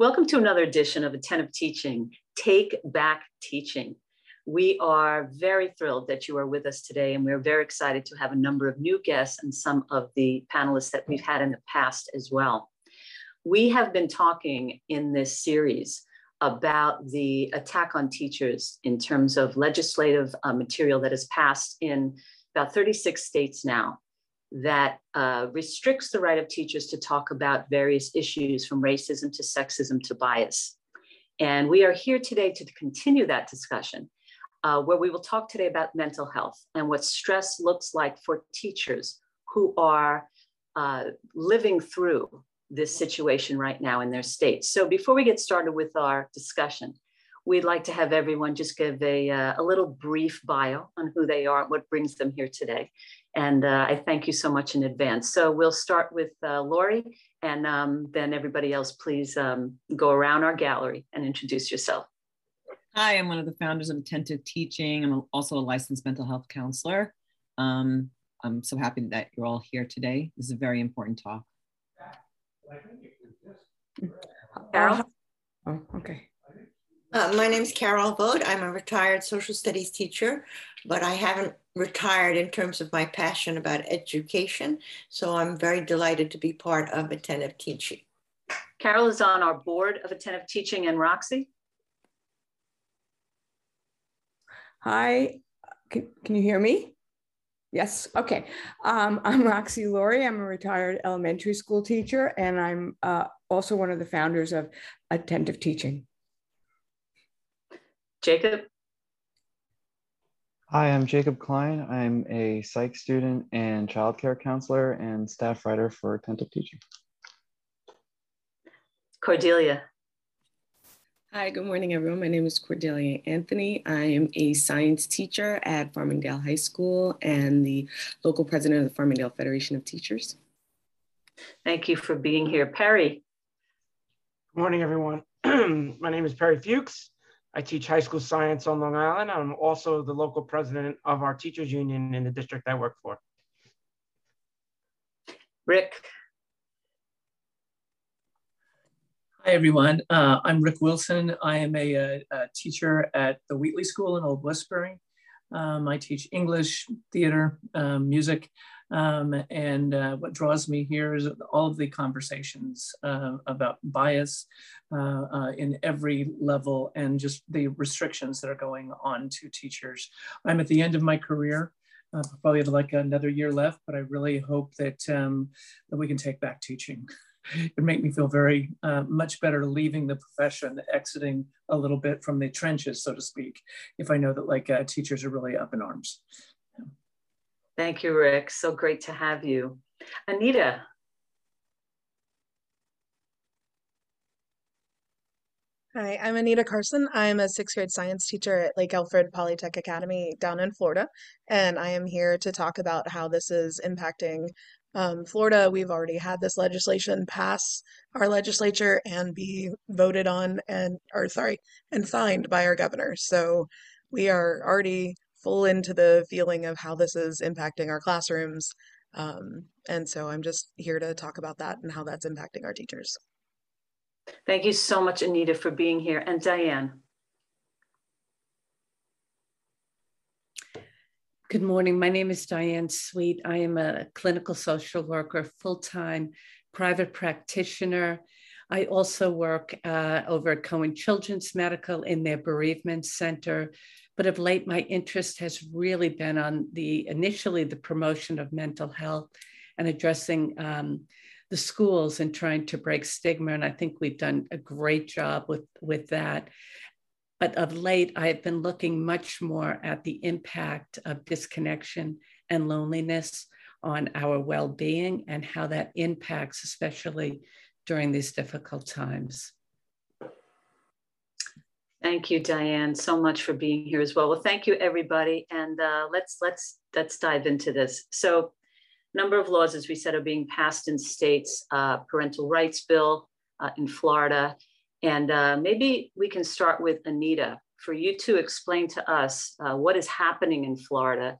Welcome to another edition of Attentive Teaching, Take Back Teaching. We are very thrilled that you are with us today, and we're very excited to have a number of new guests and some of the panelists that we've had in the past as well. We have been talking in this series about the attack on teachers in terms of legislative uh, material that has passed in about 36 states now that uh, restricts the right of teachers to talk about various issues from racism to sexism to bias. And we are here today to continue that discussion, uh, where we will talk today about mental health and what stress looks like for teachers who are uh, living through this situation right now in their state. So before we get started with our discussion, we'd like to have everyone just give a, uh, a little brief bio on who they are, and what brings them here today. And uh, I thank you so much in advance. So we'll start with uh, Lori and um, then everybody else, please um, go around our gallery and introduce yourself. Hi, I'm one of the founders of Attentive Teaching. I'm also a licensed mental health counselor. Um, I'm so happy that you're all here today. This is a very important talk. Carol? Oh, okay. Uh, my name is Carol Vogt. I'm a retired social studies teacher, but I haven't retired in terms of my passion about education. So I'm very delighted to be part of Attentive Teaching. Carol is on our board of Attentive Teaching and Roxy. Hi, can, can you hear me? Yes, okay. Um, I'm Roxy Laurie. I'm a retired elementary school teacher, and I'm uh, also one of the founders of Attentive Teaching. Jacob? Hi, I'm Jacob Klein. I'm a psych student and childcare counselor and staff writer for Attentive Teaching. Cordelia? Hi, good morning, everyone. My name is Cordelia Anthony. I am a science teacher at Farmingdale High School and the local president of the Farmingdale Federation of Teachers. Thank you for being here. Perry. Good morning, everyone. My name is Perry Fuchs. I teach high school science on Long Island. I'm also the local president of our teachers union in the district I work for. Rick. Hi, everyone. Uh, I'm Rick Wilson. I am a, a, a, teacher at the Wheatley School in Old Westbury. Um, I teach English, theater, um, music, um, and uh, what draws me here is all of the conversations uh, about bias uh, uh in every level and just the restrictions that are going on to teachers. I'm at the end of my career. Uh, probably have like another year left, but I really hope that, um, that we can take back teaching. it made me feel very uh, much better leaving the profession, exiting a little bit from the trenches, so to speak, if I know that like teachers are really up in arms. Thank you, Rick. So great to have you. Anita. Hi, I'm Anita Carson. I'm a sixth grade science teacher at Lake Alfred Polytech Academy down in Florida. And I am here to talk about how this is impacting um, Florida, we've already had this legislation pass our legislature and be voted on and, or sorry, and signed by our governor. So we are already full into the feeling of how this is impacting our classrooms. Um, and so I'm just here to talk about that and how that's impacting our teachers. Thank you so much, Anita, for being here. And Diane. Good morning. My name is Diane Sweet. I am a clinical social worker, full time private practitioner. I also work uh, over at Cohen Children's Medical in their bereavement center. But of late, my interest has really been on the initially the promotion of mental health and addressing um, the schools and trying to break stigma. And I think we've done a great job with, with that. But of late, I have been looking much more at the impact of disconnection and loneliness on our well being and how that impacts, especially during these difficult times. Thank you, Diane, so much for being here as well. Well, thank you, everybody, and uh, let's let's let's dive into this. So, number of laws, as we said, are being passed in states. Uh, parental rights bill uh, in Florida, and uh, maybe we can start with Anita for you to explain to us uh, what is happening in Florida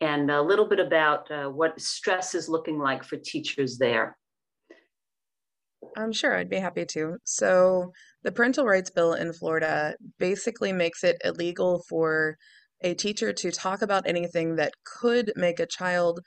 and a little bit about uh, what stress is looking like for teachers there. I'm sure I'd be happy to. So, the parental rights bill in Florida basically makes it illegal for a teacher to talk about anything that could make a child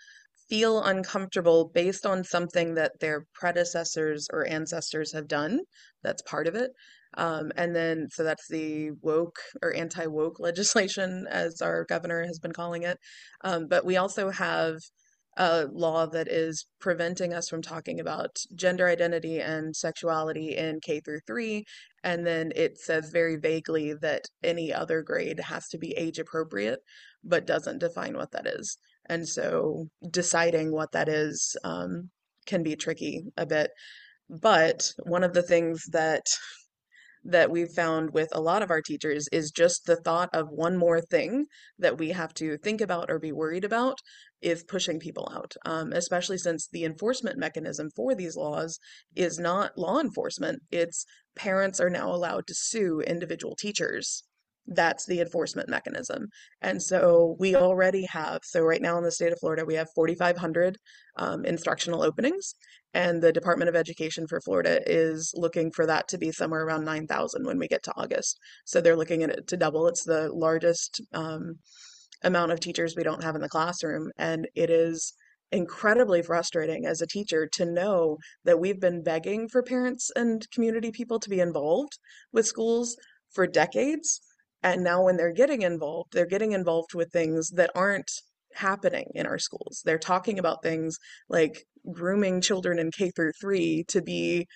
feel uncomfortable based on something that their predecessors or ancestors have done. That's part of it. Um, and then, so that's the woke or anti woke legislation, as our governor has been calling it. Um, but we also have a law that is preventing us from talking about gender identity and sexuality in K through three. And then it says very vaguely that any other grade has to be age appropriate, but doesn't define what that is. And so deciding what that is um, can be tricky a bit. But one of the things that that we've found with a lot of our teachers is just the thought of one more thing that we have to think about or be worried about is pushing people out, um, especially since the enforcement mechanism for these laws is not law enforcement. It's parents are now allowed to sue individual teachers. That's the enforcement mechanism. And so we already have, so right now in the state of Florida, we have 4,500 um, instructional openings. And the Department of Education for Florida is looking for that to be somewhere around 9,000 when we get to August. So they're looking at it to double. It's the largest um, amount of teachers we don't have in the classroom. And it is incredibly frustrating as a teacher to know that we've been begging for parents and community people to be involved with schools for decades. And now, when they're getting involved, they're getting involved with things that aren't happening in our schools. They're talking about things like grooming children in K through three to be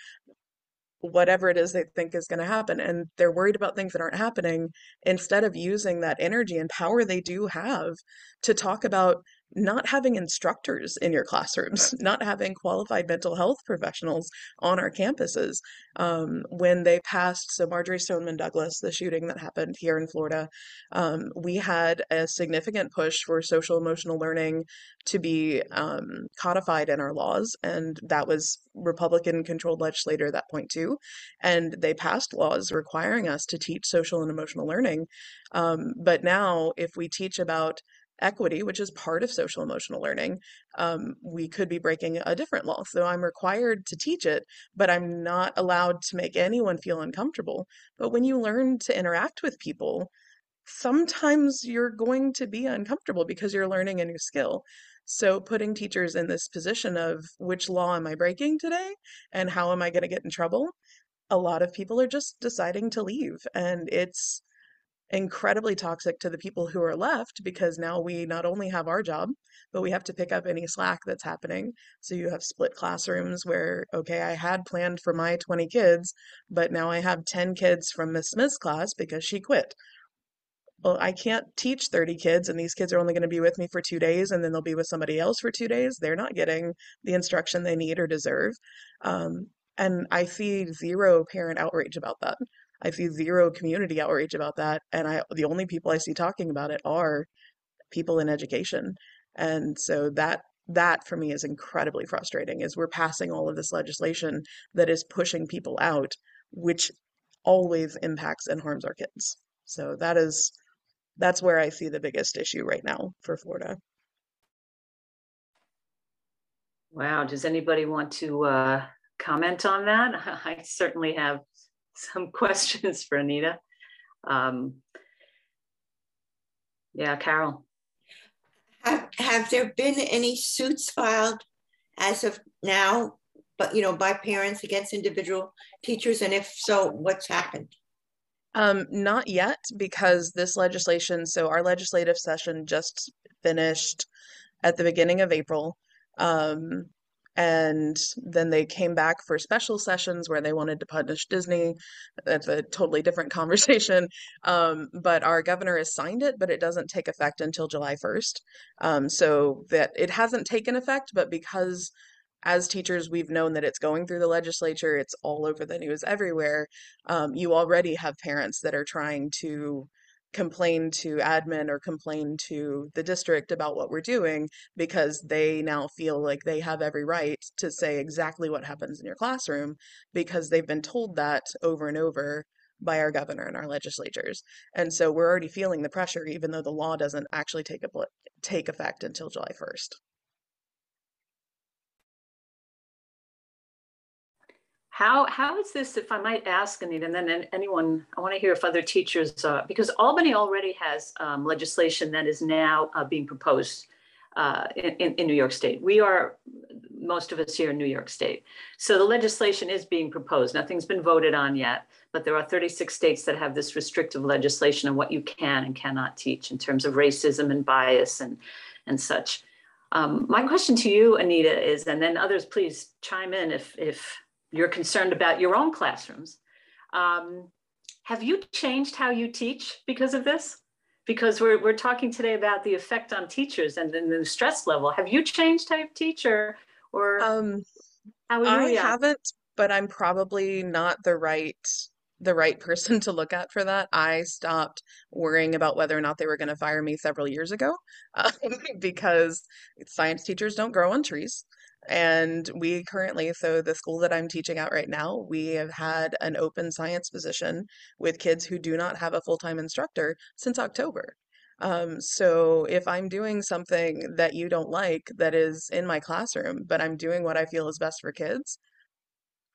whatever it is they think is going to happen and they're worried about things that aren't happening instead of using that energy and power they do have to talk about not having instructors in your classrooms, not having qualified mental health professionals on our campuses. Um, when they passed, so Marjory Stoneman Douglas, the shooting that happened here in Florida, um, we had a significant push for social emotional learning to be um, codified in our laws, and that was Republican controlled legislator at that point too. And they passed laws requiring us to teach social and emotional learning. Um, but now, if we teach about equity, which is part of social emotional learning, um, we could be breaking a different law. So I'm required to teach it, but I'm not allowed to make anyone feel uncomfortable. But when you learn to interact with people, sometimes you're going to be uncomfortable because you're learning a new skill. So putting teachers in this position of which law am I breaking today and how am I going to get in trouble? A lot of people are just deciding to leave and it's incredibly toxic to the people who are left because now we not only have our job, but we have to pick up any slack that's happening. So you have split classrooms where, okay, I had planned for my 20 kids, but now I have 10 kids from Miss Smith's class because she quit. Well, I can't teach 30 kids, and these kids are only going to be with me for two days, and then they'll be with somebody else for two days. They're not getting the instruction they need or deserve. Um, and I see zero parent outrage about that. I see zero community outreach about that. And I the only people I see talking about it are people in education. And so that that for me is incredibly frustrating is we're passing all of this legislation that is pushing people out, which always impacts and harms our kids. So that is that's where I see the biggest issue right now for Florida. Wow. Does anybody want to uh, comment on that? I certainly have some questions for Anita. Um, yeah, Carol. Have, have there been any suits filed as of now, but you know, by parents against individual teachers? And if so, what's happened? Um, not yet, because this legislation, so our legislative session just finished at the beginning of April. Um, and then they came back for special sessions where they wanted to punish Disney. That's a totally different conversation. Um, but our governor has signed it, but it doesn't take effect until July 1st. Um, so that it hasn't taken effect, but because as teachers, we've known that it's going through the legislature, it's all over the news everywhere. Um, you already have parents that are trying to complain to admin or complain to the district about what we're doing because they now feel like they have every right to say exactly what happens in your classroom because they've been told that over and over by our governor and our legislatures. And so we're already feeling the pressure even though the law doesn't actually take a take effect until July 1st. How, how is this, if I might ask, Anita, and then anyone, I want to hear if other teachers, uh, because Albany already has um, legislation that is now uh, being proposed uh, in, in New York State. We are, most of us here in New York State. So the legislation is being proposed. Nothing's been voted on yet, but there are 36 states that have this restrictive legislation on what you can and cannot teach in terms of racism and bias and, and such. Um, my question to you, Anita, is, and then others, please chime in if, if you're concerned about your own classrooms. Um, have you changed how you teach because of this? Because we're, we're talking today about the effect on teachers and then the stress level. Have you changed how you teach or, or um, how I haven't, but I'm probably not the right the right person to look at for that. I stopped worrying about whether or not they were going to fire me several years ago uh, because science teachers don't grow on trees. And we currently, so the school that I'm teaching at right now, we have had an open science position with kids who do not have a full time instructor since October. Um, so if I'm doing something that you don't like that is in my classroom, but I'm doing what I feel is best for kids,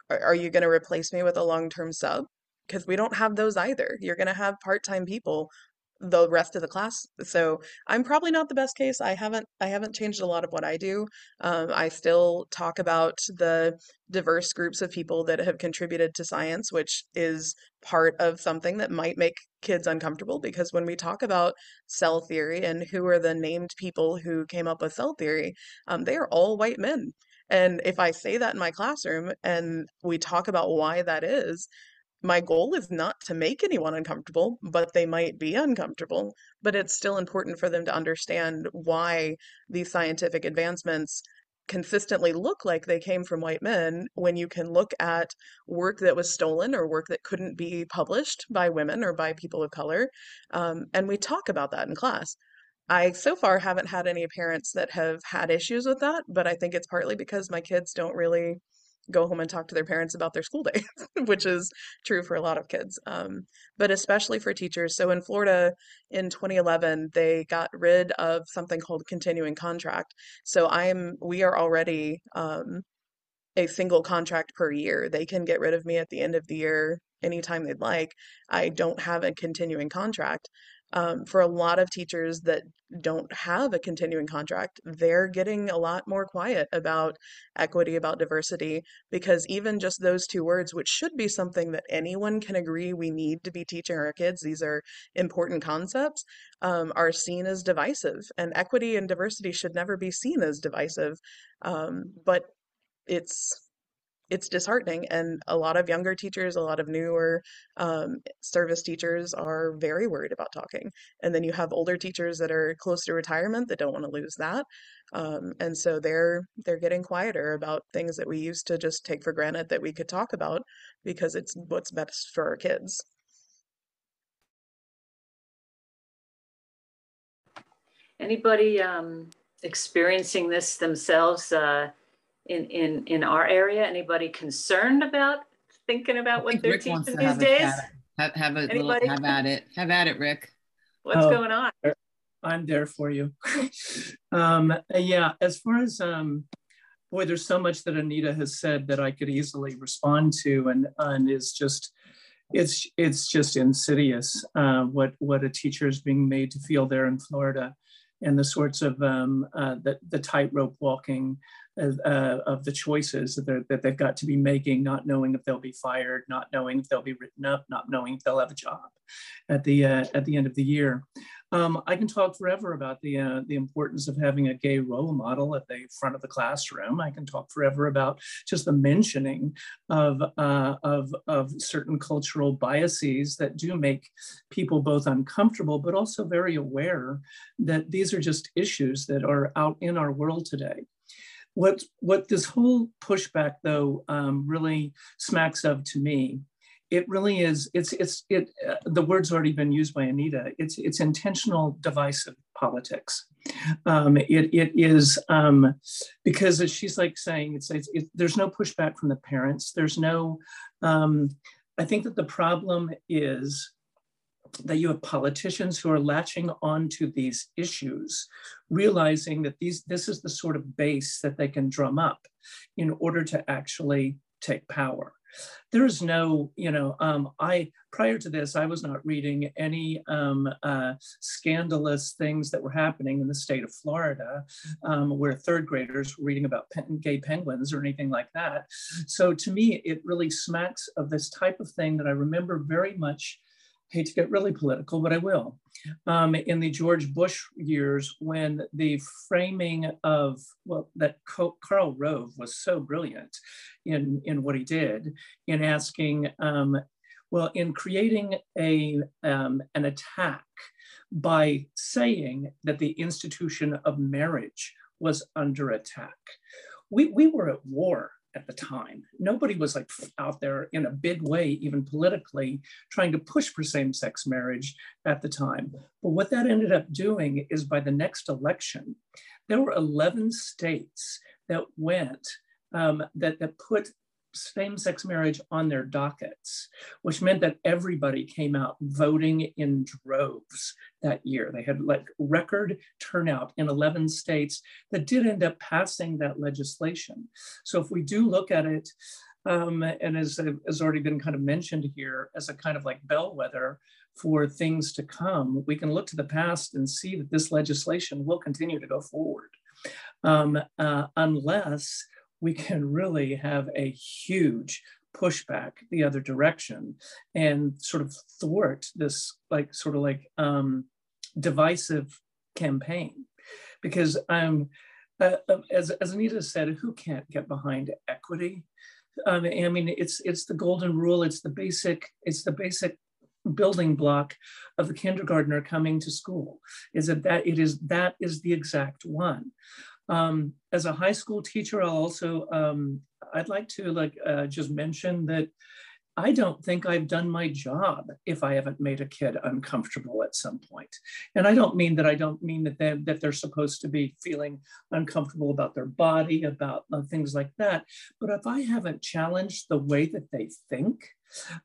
are, are you going to replace me with a long term sub? Because we don't have those either. You're going to have part time people the rest of the class. So I'm probably not the best case. I haven't I haven't changed a lot of what I do. Um, I still talk about the diverse groups of people that have contributed to science, which is part of something that might make kids uncomfortable because when we talk about cell theory and who are the named people who came up with cell theory, um, they are all white men. And if I say that in my classroom and we talk about why that is, my goal is not to make anyone uncomfortable, but they might be uncomfortable. But it's still important for them to understand why these scientific advancements consistently look like they came from white men when you can look at work that was stolen or work that couldn't be published by women or by people of color. Um, and we talk about that in class. I so far haven't had any parents that have had issues with that, but I think it's partly because my kids don't really go home and talk to their parents about their school day, which is true for a lot of kids, um, but especially for teachers. So in Florida in 2011, they got rid of something called continuing contract. So I'm we are already um, a single contract per year. They can get rid of me at the end of the year anytime they'd like. I don't have a continuing contract um, for a lot of teachers that don't have a continuing contract, they're getting a lot more quiet about equity, about diversity, because even just those two words, which should be something that anyone can agree we need to be teaching our kids, these are important concepts, um, are seen as divisive. And equity and diversity should never be seen as divisive. Um, but it's it's disheartening and a lot of younger teachers a lot of newer um, service teachers are very worried about talking and then you have older teachers that are close to retirement that don't want to lose that um, and so they're they're getting quieter about things that we used to just take for granted that we could talk about because it's what's best for our kids. Anybody um, experiencing this themselves uh, in in in our area? Anybody concerned about thinking about what they're Rick teaching these days? Have, have a Anybody? little have at it. Have at it, Rick. What's oh, going on? I'm there for you. um, yeah, as far as um, boy, there's so much that Anita has said that I could easily respond to, and and is just it's it's just insidious uh, what what a teacher is being made to feel there in Florida, and the sorts of um, uh, the the tightrope walking uh, of the choices that, that they've got to be making, not knowing if they'll be fired, not knowing if they'll be written up, not knowing if they'll have a job at the uh, at the end of the year. Um, I can talk forever about the uh, the importance of having a gay role model at the front of the classroom. I can talk forever about just the mentioning of uh, of of certain cultural biases that do make people both uncomfortable, but also very aware that these are just issues that are out in our world today. What what this whole pushback though um, really smacks of to me, it really is. It's it's it. Uh, the word's already been used by Anita. It's it's intentional divisive politics. Um, it it is um, because she's like saying it's, it's it, there's no pushback from the parents. There's no. Um, I think that the problem is that you have politicians who are latching onto these issues, realizing that these this is the sort of base that they can drum up in order to actually take power. There is no, you know, um, I prior to this, I was not reading any um, uh, scandalous things that were happening in the state of Florida, um, where third graders were reading about pen gay penguins or anything like that. So to me, it really smacks of this type of thing that I remember very much hate to get really political, but I will. Um, in the George Bush years, when the framing of, well, that Karl Rove was so brilliant in, in what he did, in asking, um, well, in creating a, um, an attack by saying that the institution of marriage was under attack. We, we were at war at the time. Nobody was like out there in a big way, even politically, trying to push for same sex marriage at the time. But what that ended up doing is by the next election, there were 11 states that went, um, that, that put same sex marriage on their dockets, which meant that everybody came out voting in droves that year. They had like record turnout in 11 states that did end up passing that legislation. So if we do look at it, um, and as has already been kind of mentioned here, as a kind of like bellwether for things to come, we can look to the past and see that this legislation will continue to go forward. Um, uh, unless we can really have a huge pushback the other direction and sort of thwart this like sort of like um, divisive campaign because um, uh, uh, as, as Anita said, who can't get behind equity? Um, I mean, it's it's the golden rule. It's the basic. It's the basic building block of the kindergartner coming to school. Is that that it is that is the exact one. Um, as a high school teacher, I'll also, um, I'd like to like uh, just mention that I don't think I've done my job if I haven't made a kid uncomfortable at some point. And I don't mean that I don't mean that they that they're supposed to be feeling uncomfortable about their body, about uh, things like that. But if I haven't challenged the way that they think,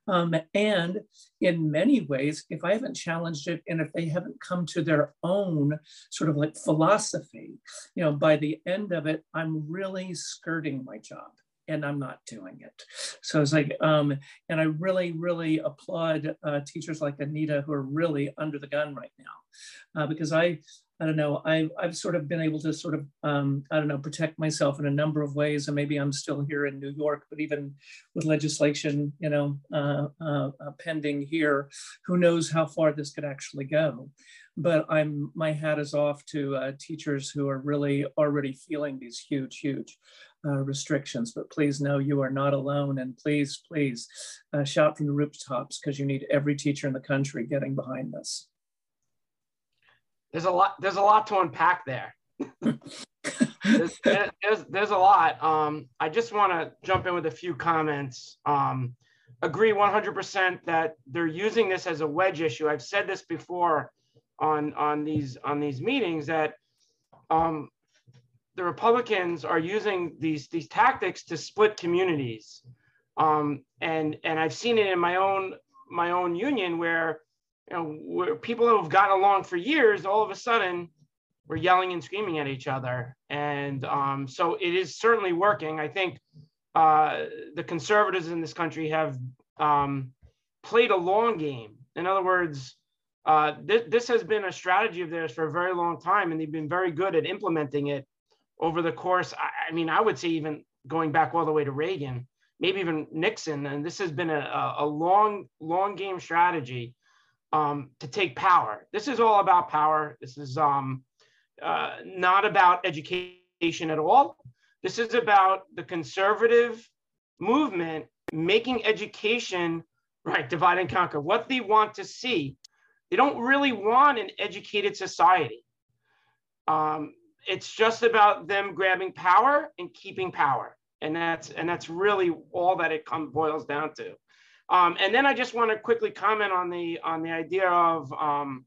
um, and in many ways, if I haven't challenged it and if they haven't come to their own sort of like philosophy, you know, by the end of it, I'm really skirting my job and I'm not doing it. So it's like, um, and I really, really applaud uh, teachers like Anita who are really under the gun right now, uh, because I, I don't know, I've, I've sort of been able to sort of, um, I don't know, protect myself in a number of ways. And maybe I'm still here in New York, but even with legislation, you know, uh, uh, pending here, who knows how far this could actually go. But I'm, my hat is off to uh, teachers who are really already feeling these huge, huge uh, restrictions. But please know you are not alone. And please, please uh, shout from the rooftops because you need every teacher in the country getting behind this there's a lot there's a lot to unpack there. There's, there's, there's a lot. Um, i just want to jump in with a few comments. Um, agree 100% that they're using this as a wedge issue. I've said this before on on these on these meetings that um, the republicans are using these these tactics to split communities. Um, and and i've seen it in my own my own union where you know, people who have gotten along for years, all of a sudden, we're yelling and screaming at each other. And um, so it is certainly working. I think uh, the conservatives in this country have um, played a long game. In other words, uh, th- this has been a strategy of theirs for a very long time, and they've been very good at implementing it over the course. I, I mean, I would say even going back all the way to Reagan, maybe even Nixon. And this has been a, a long, long game strategy um, to take power. This is all about power. This is um, uh, not about education at all. This is about the conservative movement making education, right, divide and conquer, what they want to see. They don't really want an educated society. Um, it's just about them grabbing power and keeping power. And that's and that's really all that it comes boils down to. Um, and then I just want to quickly comment on the on the idea of um,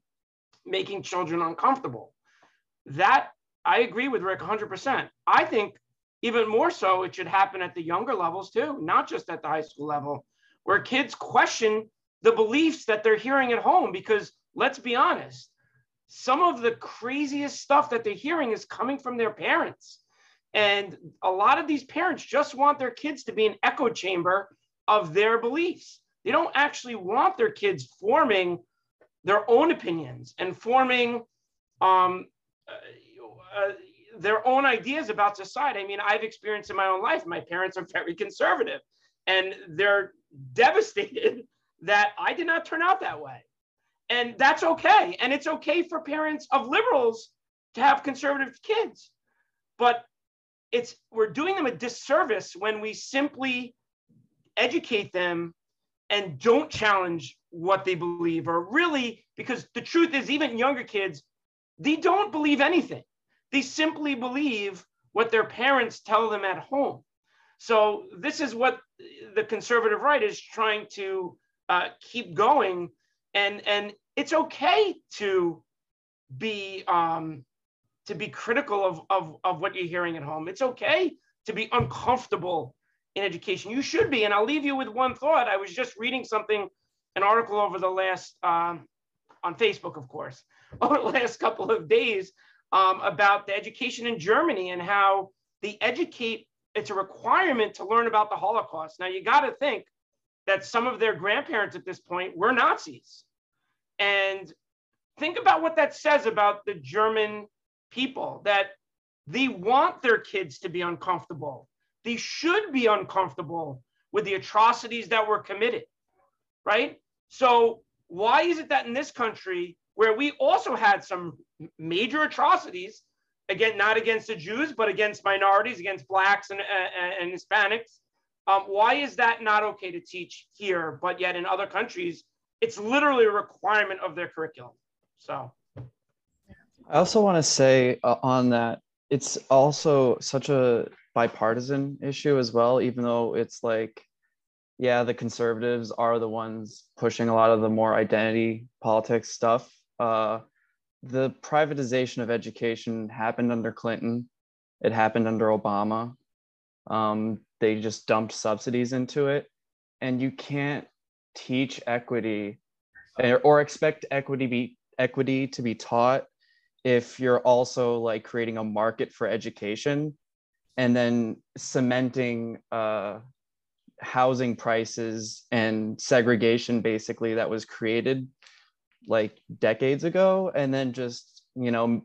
making children uncomfortable. That I agree with Rick 100%. I think even more so it should happen at the younger levels too, not just at the high school level, where kids question the beliefs that they're hearing at home. Because let's be honest, some of the craziest stuff that they're hearing is coming from their parents. And a lot of these parents just want their kids to be an echo chamber of their beliefs. They don't actually want their kids forming their own opinions and forming um, uh, uh, their own ideas about society. I mean, I've experienced in my own life, my parents are very conservative and they're devastated that I did not turn out that way. And that's okay. And it's okay for parents of liberals to have conservative kids. But it's we're doing them a disservice when we simply educate them and don't challenge what they believe or really because the truth is even younger kids they don't believe anything they simply believe what their parents tell them at home so this is what the conservative right is trying to uh, keep going and and it's okay to be um, to be critical of, of, of what you're hearing at home. It's okay to be uncomfortable in education. You should be. And I'll leave you with one thought. I was just reading something, an article over the last, um, on Facebook, of course, over the last couple of days um, about the education in Germany and how the educate, it's a requirement to learn about the Holocaust. Now, you got to think that some of their grandparents at this point were Nazis. And think about what that says about the German people that they want their kids to be uncomfortable. They should be uncomfortable with the atrocities that were committed, right? So, why is it that in this country, where we also had some major atrocities, again, not against the Jews, but against minorities, against Blacks and, and, and Hispanics, um, why is that not okay to teach here, but yet in other countries, it's literally a requirement of their curriculum? So, I also want to say uh, on that, it's also such a bipartisan issue as well, even though it's like, yeah, the conservatives are the ones pushing a lot of the more identity politics stuff. Uh, the privatization of education happened under Clinton, it happened under Obama. Um, they just dumped subsidies into it. And you can't teach equity or, or expect equity be equity to be taught if you're also like creating a market for education and then cementing uh, housing prices and segregation basically that was created like decades ago. And then just you know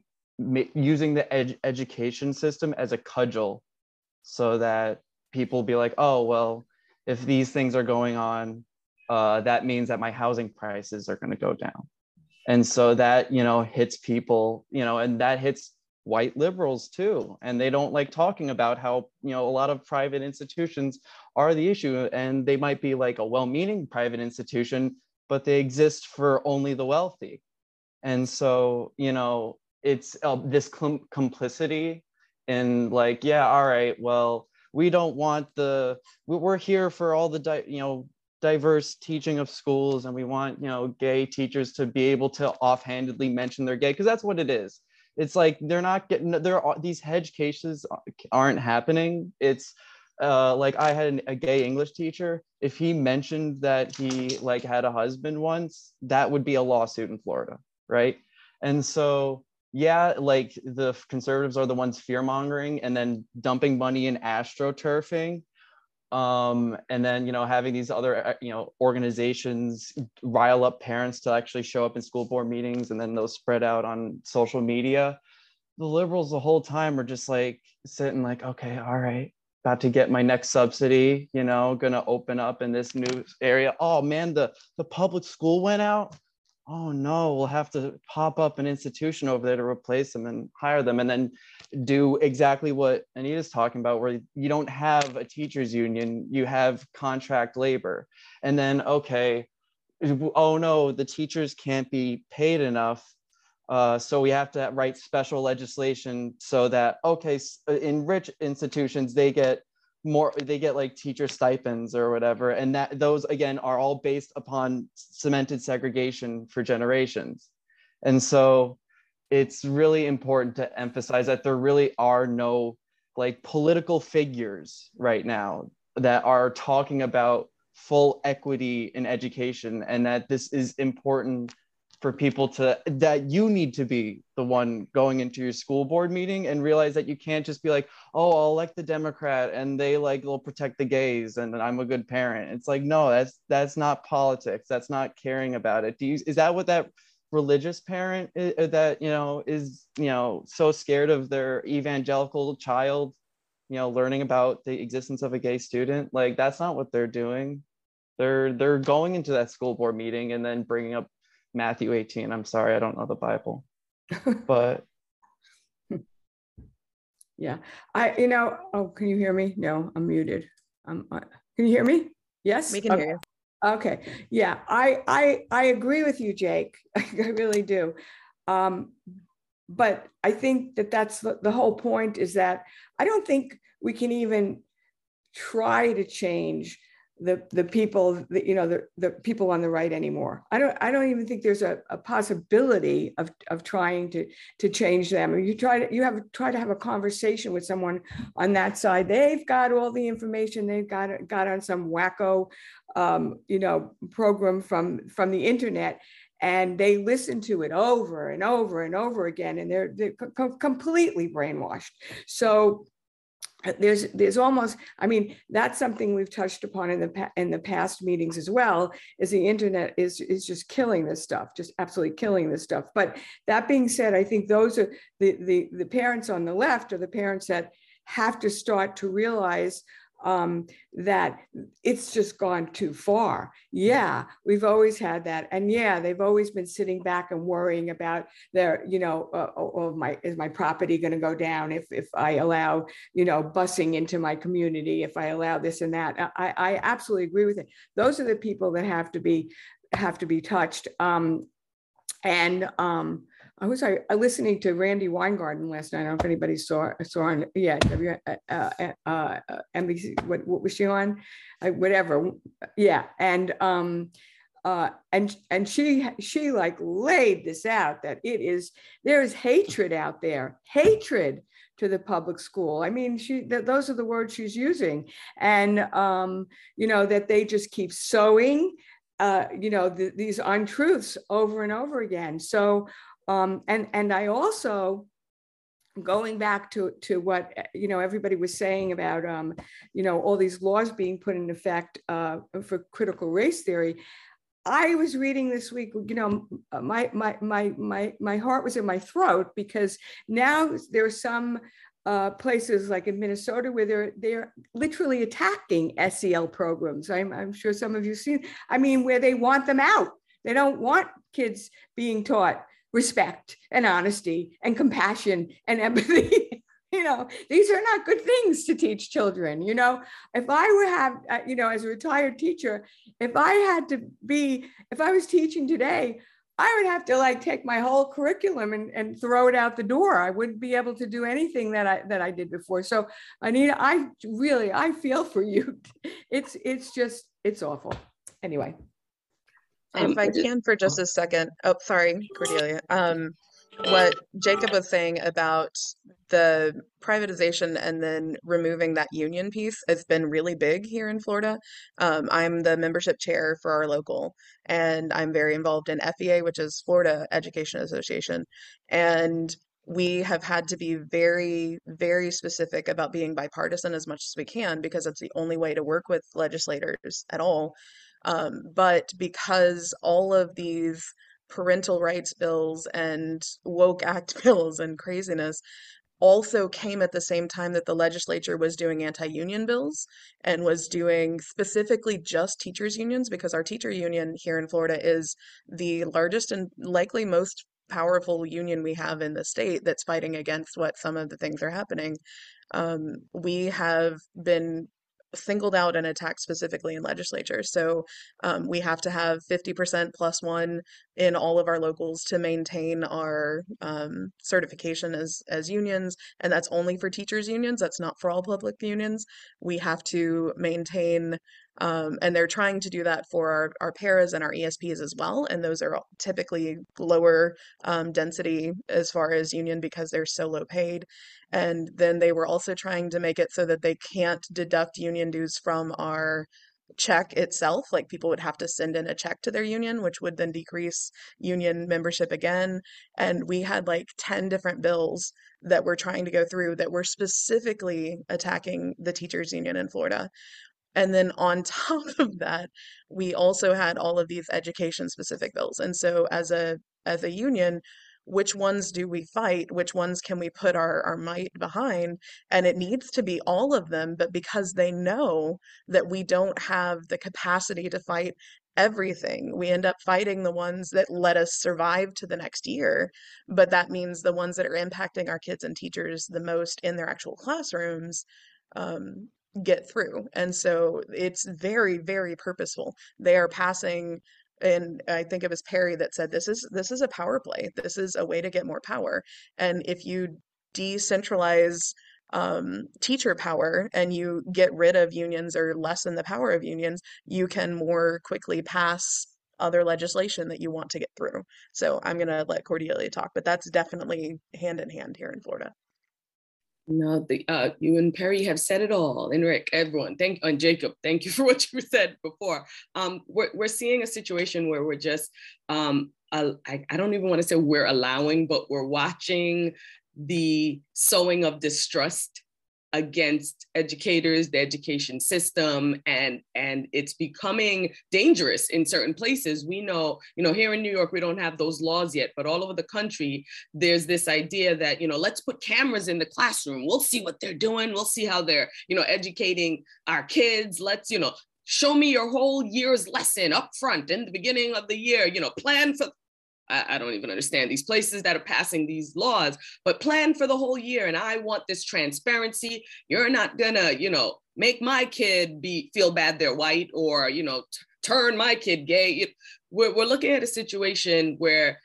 using the ed- education system as a cudgel so that people be like oh well if these things are going on uh, that means that my housing prices are going to go down. And so that you know hits people you know and that hits white liberals too and they don't like talking about how you know a lot of private institutions are the issue and they might be like a well-meaning private institution but they exist for only the wealthy. And so you know it's uh, this com- complicity and like yeah all right well we don't want the we're here for all the di- you know diverse teaching of schools and we want you know gay teachers to be able to offhandedly mention they're gay because that's what it is it's like they're not getting there are these hedge cases aren't happening it's uh, like I had an, a gay English teacher. If he mentioned that he like had a husband once, that would be a lawsuit in Florida, right? And so, yeah, like the conservatives are the ones fear mongering and then dumping money in astroturfing um, and then you know having these other uh, you know organizations rile up parents to actually show up in school board meetings and then those spread out on social media. The liberals the whole time are just like sitting like okay all right about to get my next subsidy you know gonna open up in this new area. Oh man the the public school went out oh no, we'll have to pop up an institution over there to replace them and hire them and then do exactly what Anita's talking about, where you don't have a teachers union, you have contract labor. And then, okay, oh no, the teachers can't be paid enough. Uh, so we have to write special legislation so that, okay, in rich institutions, they get more they get like teacher stipends or whatever and that those again are all based upon cemented segregation for generations. And so it's really important to emphasize that there really are no like political figures right now that are talking about full equity in education and that this is important for people to that you need to be the one going into your school board meeting and realize that you can't just be like oh i'll elect the democrat and they like will protect the gays and i'm a good parent. It's like no that's that's not politics. That's not caring about it. Do you is that what that religious parent is, that you know is you know so scared of their evangelical child you know learning about the existence of a gay student? Like that's not what they're doing. They're they're going into that school board meeting and then bringing up Matthew 18. I'm sorry, I don't know the Bible. but yeah, I you know, oh, can you hear me? No, I'm muted. Um, uh, can you hear me? Yes, we can okay. hear you. Okay, yeah, I I I agree with you, Jake. I really do. Um, but I think that that's the, the whole point is that I don't think we can even try to change the the people the, you know the, the people on the right anymore. I don't i don't even think there's a, a possibility of of trying to to change them. You try to you have try to have a conversation with someone on that side. They've got all the information. They've got got on some wacko um, you know program from from the internet and they listen to it over and over and over again and they're, they're co- completely brainwashed. So there's there's almost i mean that's something we've touched upon in the in the past meetings as well is the internet is is just killing this stuff just absolutely killing this stuff. But that being said i think those are the the, the parents on the left are the parents that have to start to realize um, that it's just gone too far. Yeah, we've always had that, and yeah, they've always been sitting back and worrying about their, you know, uh, oh, oh my is my property going to go down if if I allow, you know, busing into my community, if I allow this and that. I I absolutely agree with it. Those are the people that have to be have to be touched. Um, and um, I was listening to Randi Weingarten last night. I don't know if anybody saw saw on yeah w, uh, uh, uh, NBC. What, what was she on? Uh, whatever. Yeah, and um, uh, and and she she like laid this out that it is there is hatred out there, hatred to the public school. I mean, she that those are the words she's using, and um, you know that they just keep sowing. Uh, you know the, these untruths over and over again. So um, and and I also going back to to what you know everybody was saying about um, you know all these laws being put in effect uh, for critical race theory. I was reading this week, you know, my my my my my heart was in my throat because now there are some uh, places like in Minnesota where they're they're literally attacking SEL programs. I'm I'm sure some of you seen. I mean, where they want them out. They don't want kids being taught respect and honesty and compassion and empathy. you know, these are not good things to teach children. You know, if I were have, uh, you know, as a retired teacher, if I had to be, if I was teaching today, I would have to like take my whole curriculum and, and throw it out the door. I wouldn't be able to do anything that I that I did before. So Anita, I really I feel for you. It's it's just it's awful. Anyway. Um, if I can for just a second, oh, sorry, Cordelia. Um, what Jacob was saying about the privatization and then removing that union piece has been really big here in Florida. Um, I'm the membership chair for our local, and I'm very involved in FEA, which is Florida Education Association. And we have had to be very, very specific about being bipartisan as much as we can because it's the only way to work with legislators at all. Um, but because all of these parental rights bills and woke act bills and craziness also came at the same time that the legislature was doing anti-union bills and was doing specifically just teachers unions because our teacher union here in Florida is the largest and likely most powerful union we have in the state that's fighting against what some of the things are happening. Um, we have been singled out and attacked specifically in legislature. So um, we have to have 50% plus one in all of our locals to maintain our um, certification as, as unions. And that's only for teachers unions. That's not for all public unions. We have to maintain um, and they're trying to do that for our, our paras and our ESPs as well. And those are typically lower um, density as far as union because they're so low paid. And then they were also trying to make it so that they can't deduct union dues from our check itself. Like people would have to send in a check to their union, which would then decrease union membership again. And we had like 10 different bills that we're trying to go through that were specifically attacking the teachers union in Florida. And then on top of that, we also had all of these education specific bills. And so as a as a union, which ones do we fight? Which ones can we put our, our might behind? And it needs to be all of them, but because they know that we don't have the capacity to fight everything, we end up fighting the ones that let us survive to the next year. But that means the ones that are impacting our kids and teachers the most in their actual classrooms um, get through. And so it's very, very purposeful. They are passing and I think it was Perry that said this is this is a power play. This is a way to get more power. And if you decentralize um, teacher power and you get rid of unions or lessen the power of unions, you can more quickly pass other legislation that you want to get through. So I'm going to let Cordelia talk, but that's definitely hand in hand here in Florida. No, the uh, you and Perry have said it all. And Rick, everyone, thank and Jacob, thank you for what you said before. Um, we're we're seeing a situation where we're just um, I, I don't even want to say we're allowing, but we're watching the sowing of distrust against educators, the education system, and and it's becoming dangerous in certain places. We know, you know, here in New York, we don't have those laws yet, but all over the country, there's this idea that you know, let's put cameras in the classroom. We'll see what they're doing. We'll see how they're, you know, educating our kids. Let's, you know, show me your whole year's lesson up front in the beginning of the year. You know, plan for I, I, don't even understand these places that are passing these laws, but plan for the whole year. And I want this transparency. You're not gonna, you know, make my kid be feel bad they're white or, you know, t- turn my kid gay. We're, we're looking at a situation where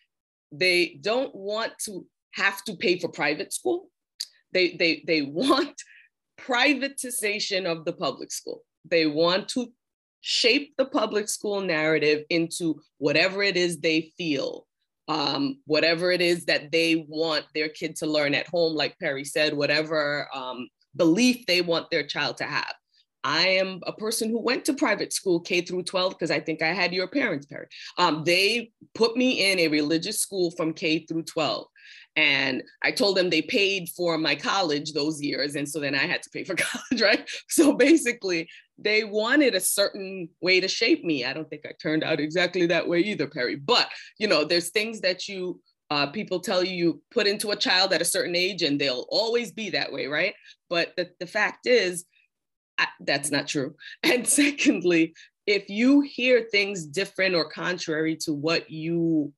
they don't want to have to pay for private school. They, they, they want privatization of the public school. They want to shape the public school narrative into whatever it is they feel um, whatever it is that they want their kid to learn at home, like Perry said, whatever um, belief they want their child to have. I am a person who went to private school K through 12 because I think I had your parents, Perry. Um, they put me in a religious school from K through 12. And I told them they paid for my college those years. And so then I had to pay for college, right? So basically, they wanted a certain way to shape me. I don't think I turned out exactly that way either, Perry. But, you know, there's things that you, uh, people tell you you put into a child at a certain age and they'll always be that way, right? But the, the fact is, I, that's not true. And secondly, if you hear things different or contrary to what you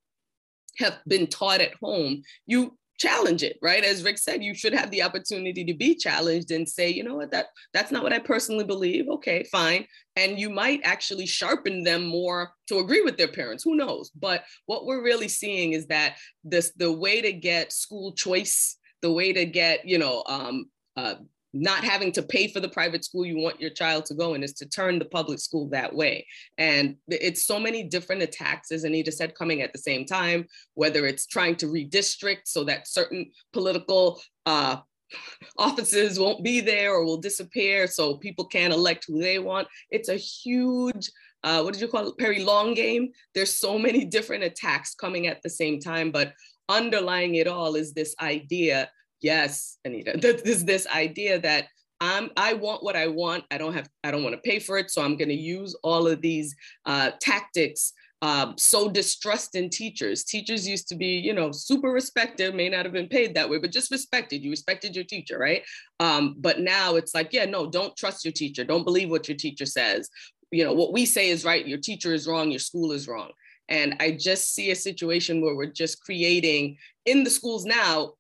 have been taught at home, you challenge it, right? As Rick said, you should have the opportunity to be challenged and say, you know what, that that's not what I personally believe. Okay, fine. And you might actually sharpen them more to agree with their parents. Who knows? But what we're really seeing is that this the way to get school choice, the way to get, you know, um, uh, not having to pay for the private school you want your child to go in is to turn the public school that way. And it's so many different attacks, as Anita said, coming at the same time, whether it's trying to redistrict so that certain political uh, offices won't be there or will disappear so people can't elect who they want. It's a huge uh, what did you call it, Perry long game? There's so many different attacks coming at the same time, but underlying it all is this idea yes, Anita, there's this idea that I'm, I want what I want. I don't have, I don't want to pay for it. So I'm going to use all of these uh, tactics. Um, so distrust in teachers. Teachers used to be, you know, super respected, may not have been paid that way, but just respected. You respected your teacher, right? Um, but now it's like, yeah, no, don't trust your teacher. Don't believe what your teacher says. You know, what we say is right. Your teacher is wrong. Your school is wrong. And I just see a situation where we're just creating in the schools now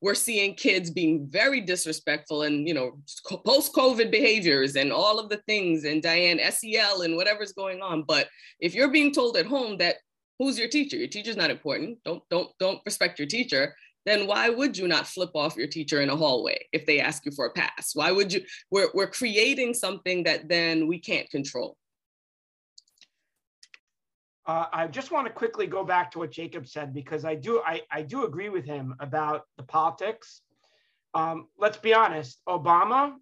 we're seeing kids being very disrespectful and you know post-covid behaviors and all of the things and diane sel and whatever's going on. But if you're being told at home that who's your teacher? Your teacher's not important. Don't don't don't respect your teacher then why would you not flip off your teacher in a hallway if they ask you for a pass? Why would you we're, we're creating something that then we can't control uh, I just want to quickly go back to what Jacob said because I do I, I do agree with him about the politics. Um, let's be honest, Obama,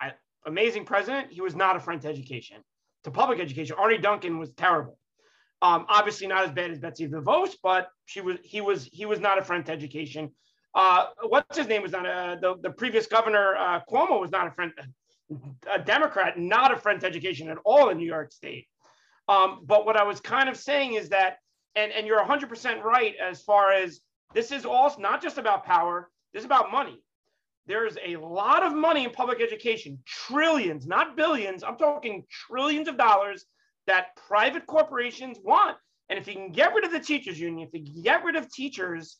I, amazing president, he was not a friend to education. to public education. Arne Duncan was terrible. Um, obviously not as bad as Betsy DeVos, but she was he was he was not a friend to education. Uh, what's his name was not a, the, the previous governor uh, Cuomo was not a friend, a Democrat, not a friend to education at all in New York State. Um, but what I was kind of saying is that, and, and you're 100% right as far as this is also not just about power, this is about money. There's a lot of money in public education, trillions, not billions. I'm talking trillions of dollars that private corporations want. And if you can get rid of the teachers union, if you get rid of teachers,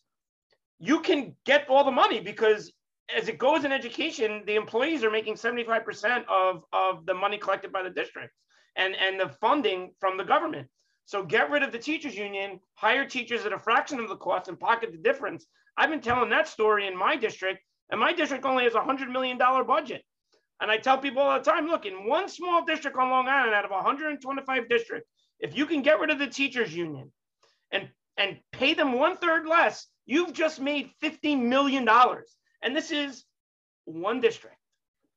you can get all the money because as it goes in education, the employees are making 75% of, of the money collected by the districts and, and the funding from the government. So get rid of the teachers union, hire teachers at a fraction of the cost and pocket the difference. I've been telling that story in my district, and my district only has a $100 million budget. And I tell people all the time, look, in one small district on Long Island out of 125 districts, if you can get rid of the teachers union and, and pay them one third less, you've just made $50 million. And this is one district.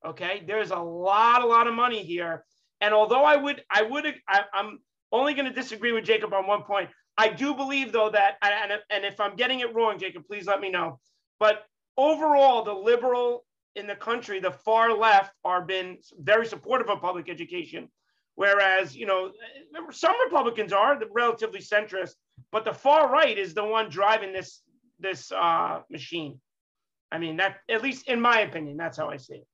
Okay. There's a lot, a lot of money here. And although I would, I would, I, am only going to disagree with Jacob on one point. I do believe though that, and, and if I'm getting it wrong, Jacob, please let me know. But overall, the liberal in the country, the far left are been very supportive of public education. Whereas, you know, some Republicans are relatively centrist, but the far right is the one driving this this uh, machine. I mean, that at least in my opinion, that's how I see it.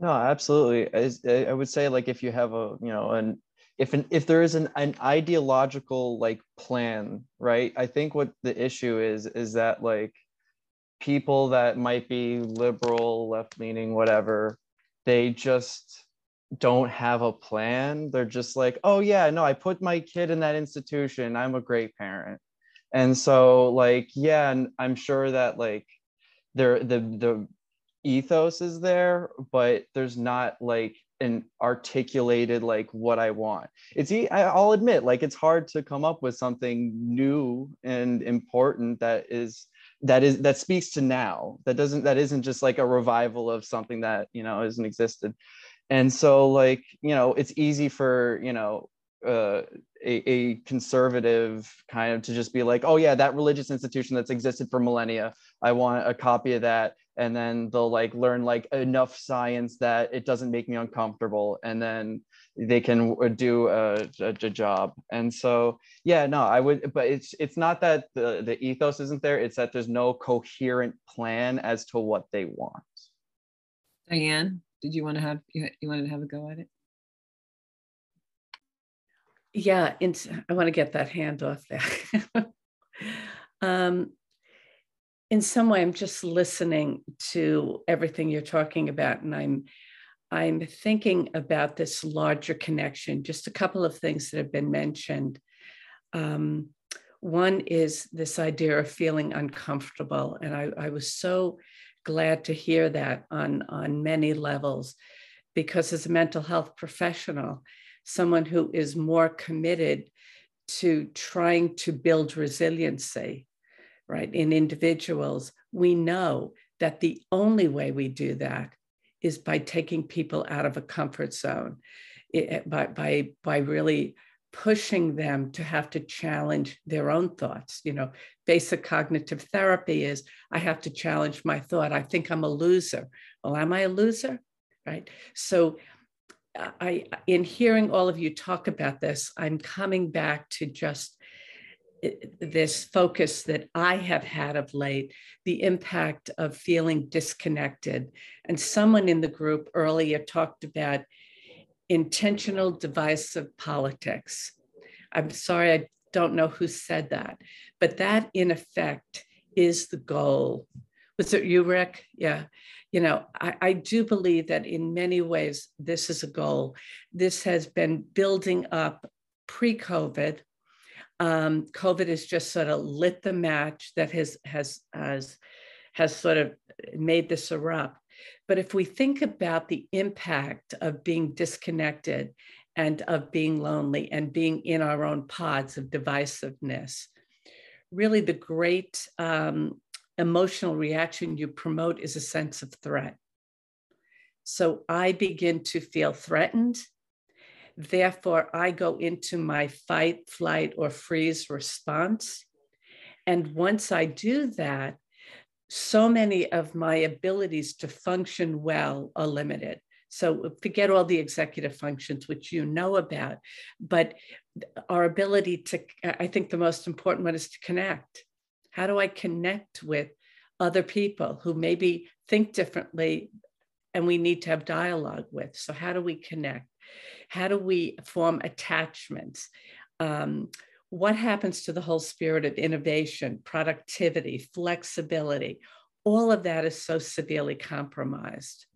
No, absolutely. I, I would say like if you have a you know an if an if there is an, an ideological like plan, right? I think what the issue is is that like people that might be liberal, left leaning, whatever, they just don't have a plan. They're just like, oh, yeah, no, I put my kid in that institution. I'm a great parent. And so, like, yeah, and I'm sure that like there the the ethos is there, but there's not like an articulated like what I want. It's I'll admit like it's hard to come up with something new and important that is that is that speaks to now. That doesn't that isn't just like a revival of something that you know hasn't existed. And so like you know it's easy for you know uh, a, a conservative kind of to just be like oh yeah that religious institution that's existed for millennia i want a copy of that and then they'll like learn like enough science that it doesn't make me uncomfortable and then they can do a, a, a, job. And so yeah no i would but it's it's not that the, the ethos isn't there it's that there's no coherent plan as to what they want. Diane did you want to have you, you wanted to have a go at it? Yeah and i want to get that hand off there. Um, in some way i'm just listening to everything you're talking about and i'm I'm thinking about this larger connection, just a couple of things that have been mentioned. Um, one is this idea of feeling uncomfortable. And I, I, was so glad to hear that on, on many levels, because as a mental health professional, someone who is more committed to trying to build resiliency, right, in individuals, we know that the only way we do that is by taking people out of a comfort zone, it, eh, by, by, by really pushing them to have to challenge their own thoughts. You know, basic cognitive therapy is I have to challenge my thought. I think I'm a loser. Well, am I a loser? Right. So uh, I in hearing all of you talk about this, I'm coming back to just this focus that I have had of late, the impact of feeling disconnected. And someone in the group earlier talked about intentional divisive politics. I'm sorry, I don't know who said that, but that in effect is the goal. Was it you, Rick? Yeah. You know, I, I do believe that in many ways, this is a goal. This has been building up pre COVID um, COVID has just sort of lit the match that has has has has sort of made this erupt. But if we think about the impact of being disconnected and of being lonely and being in our own pods of divisiveness, really the great um, emotional reaction you promote is a sense of threat. So I begin to feel threatened Therefore, I go into my fight, flight, or freeze response. And once I do that, so many of my abilities to function well are limited. So forget all the executive functions, which you know about, but our ability to, I think the most important one is to connect. How do I connect with other people who maybe think differently and we need to have dialogue with? So, how do we connect? How do we form attachments? Um, what happens to the whole spirit of innovation, productivity, flexibility? All of that is so severely compromised.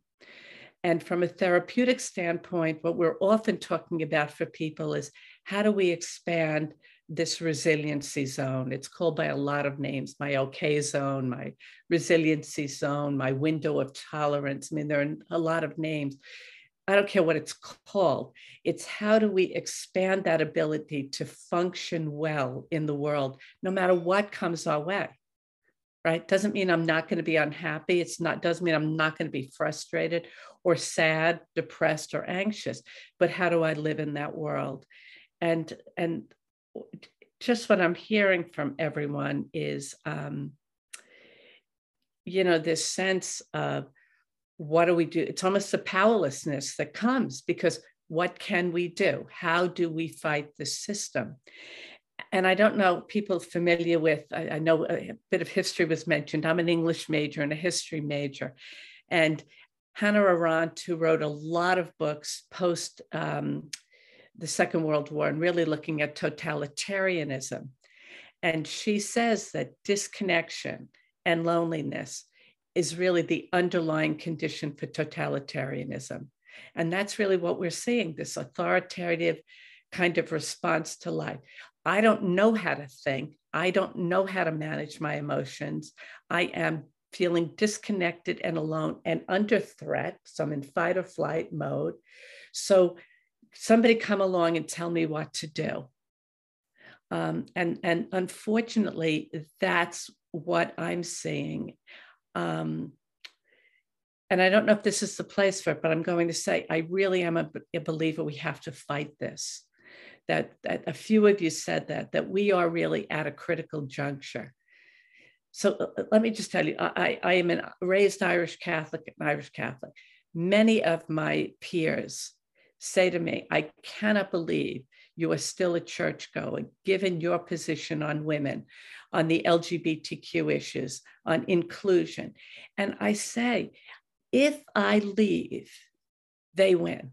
And from a therapeutic standpoint, what we're often talking about for people is how do we expand this resiliency zone? It's called by a lot of names my OK zone, my resiliency zone, my window of tolerance. I mean, there are a lot of names. I don't care what it's called. It's how do we expand that ability to function well in the world, no matter what comes our way right doesn't mean i'm not going to be unhappy it's not doesn't mean i'm not going to be frustrated or sad depressed or anxious but how do i live in that world and and just what i'm hearing from everyone is um, you know this sense of what do we do it's almost the powerlessness that comes because what can we do how do we fight the system and I don't know people familiar with, I, I, know a bit of history was mentioned. I'm an English major and a history major. And Hannah Arendt, who wrote a lot of books post um, the Second World War and really looking at totalitarianism. And she says that disconnection and loneliness is really the underlying condition for totalitarianism. And that's really what we're seeing this authoritative kind of response to life. I don't know how to think. I don't know how to manage my emotions. I am feeling disconnected and alone and under threat. So I'm in fight or flight mode. So somebody come along and tell me what to do. Um, and, and unfortunately, that's what I'm seeing. Um, and I don't know if this is the place for it, but I'm going to say I really am a, a believer we have to fight this that, that a few of you said that, that we are really at a critical juncture. So uh, uh, let me just tell you, I, I am a raised Irish Catholic, an Irish Catholic. Many of my peers say to me, I cannot believe you are still a churchgoer, given your position on women, on the LGBTQ issues, on inclusion. And I say, if I leave, they win.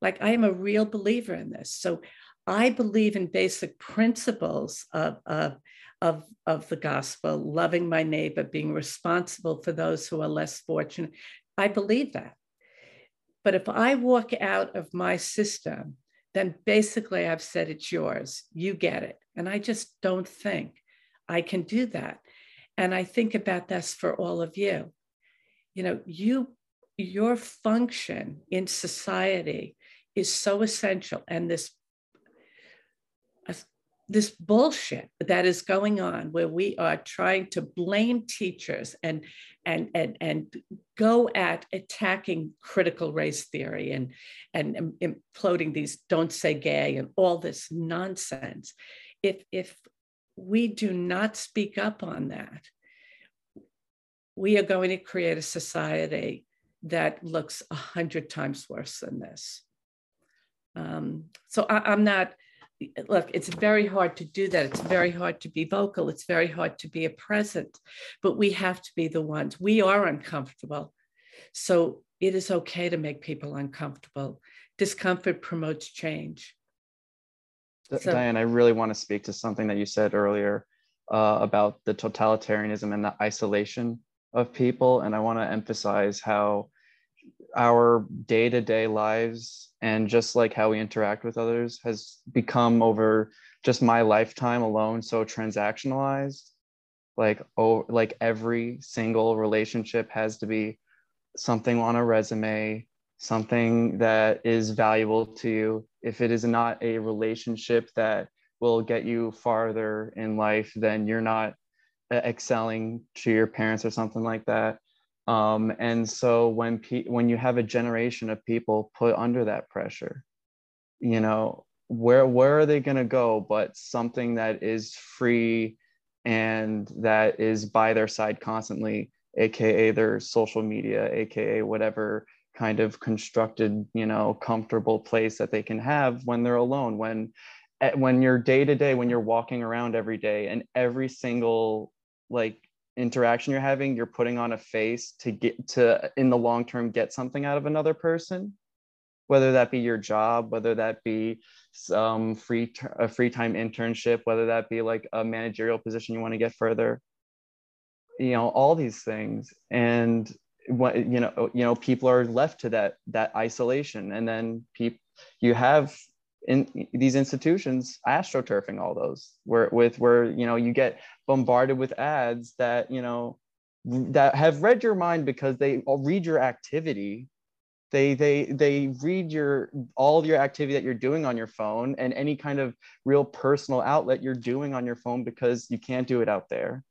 Like I am a real believer in this. So I believe in basic principles of, of, of, of the gospel, loving my neighbor, being responsible for those who are less fortunate. I believe that. But if I walk out of my system, then basically I've said it's yours. You get it. And I just don't think I can do that. And I think about this for all of you. You know, you your function in society is so essential. And this, this bullshit that is going on where we are trying to blame teachers and and and and go at attacking critical race theory and and imploding these don't say gay and all this nonsense. If if we do not speak up on that we are going to create a society that looks a hundred times worse than this. Um, so I, I'm not, look, it's very hard to do that. It's very hard to be vocal. It's very hard to be a present, but we have to be the ones. We are uncomfortable. So it is okay to make people uncomfortable. Discomfort promotes change. So, Diane, I really want to speak to something that you said earlier uh, about the totalitarianism and the isolation of people. And I want to emphasize how our day-to-day lives and just like how we interact with others has become over just my lifetime alone so transactionalized. Like oh like every single relationship has to be something on a resume something that is valuable to you. If it is not a relationship that will get you farther in life then you're not uh, excelling to your parents or something like that um, and so when pe- when you have a generation of people put under that pressure, you know where where are they going to go but something that is free and that is by their side constantly aka their social media aka whatever kind of constructed you know comfortable place that they can have when they're alone when when you're day to day when you're walking around every day and every single like interaction you're having you're putting on a face to get to in the long term get something out of another person. Whether that be your job whether that be some free a free time internship whether that be like a managerial position you want to get further. You know all these things. And what you know you know people are left to that that isolation. And then people you have in these institutions astroturfing all those where with where you know you get bombarded with ads that you know that have read your mind because they read your activity. They they they read your all your activity that you're doing on your phone and any kind of real personal outlet you're doing on your phone because you can't do it out there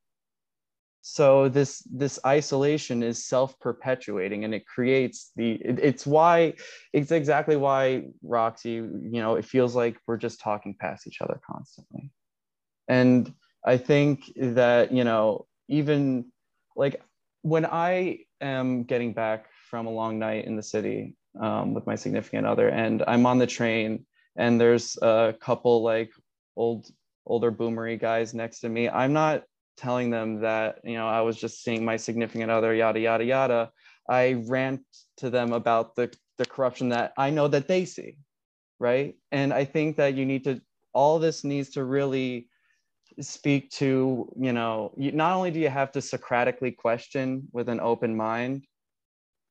so this this isolation is self-perpetuating and it creates the it, it's why it's exactly why roxy you know it feels like we're just talking past each other constantly. And i think that you know even like when i am getting back from a long night in the city um, with my significant other and i'm on the train and there's a couple like old older boomery guys next to me i'm not telling them that you know i was just seeing my significant other yada yada yada. I rant to them about the the corruption that i know that they see right? And i think that you need to all this needs to really speak to you know not only do you have to socratically question with an open mind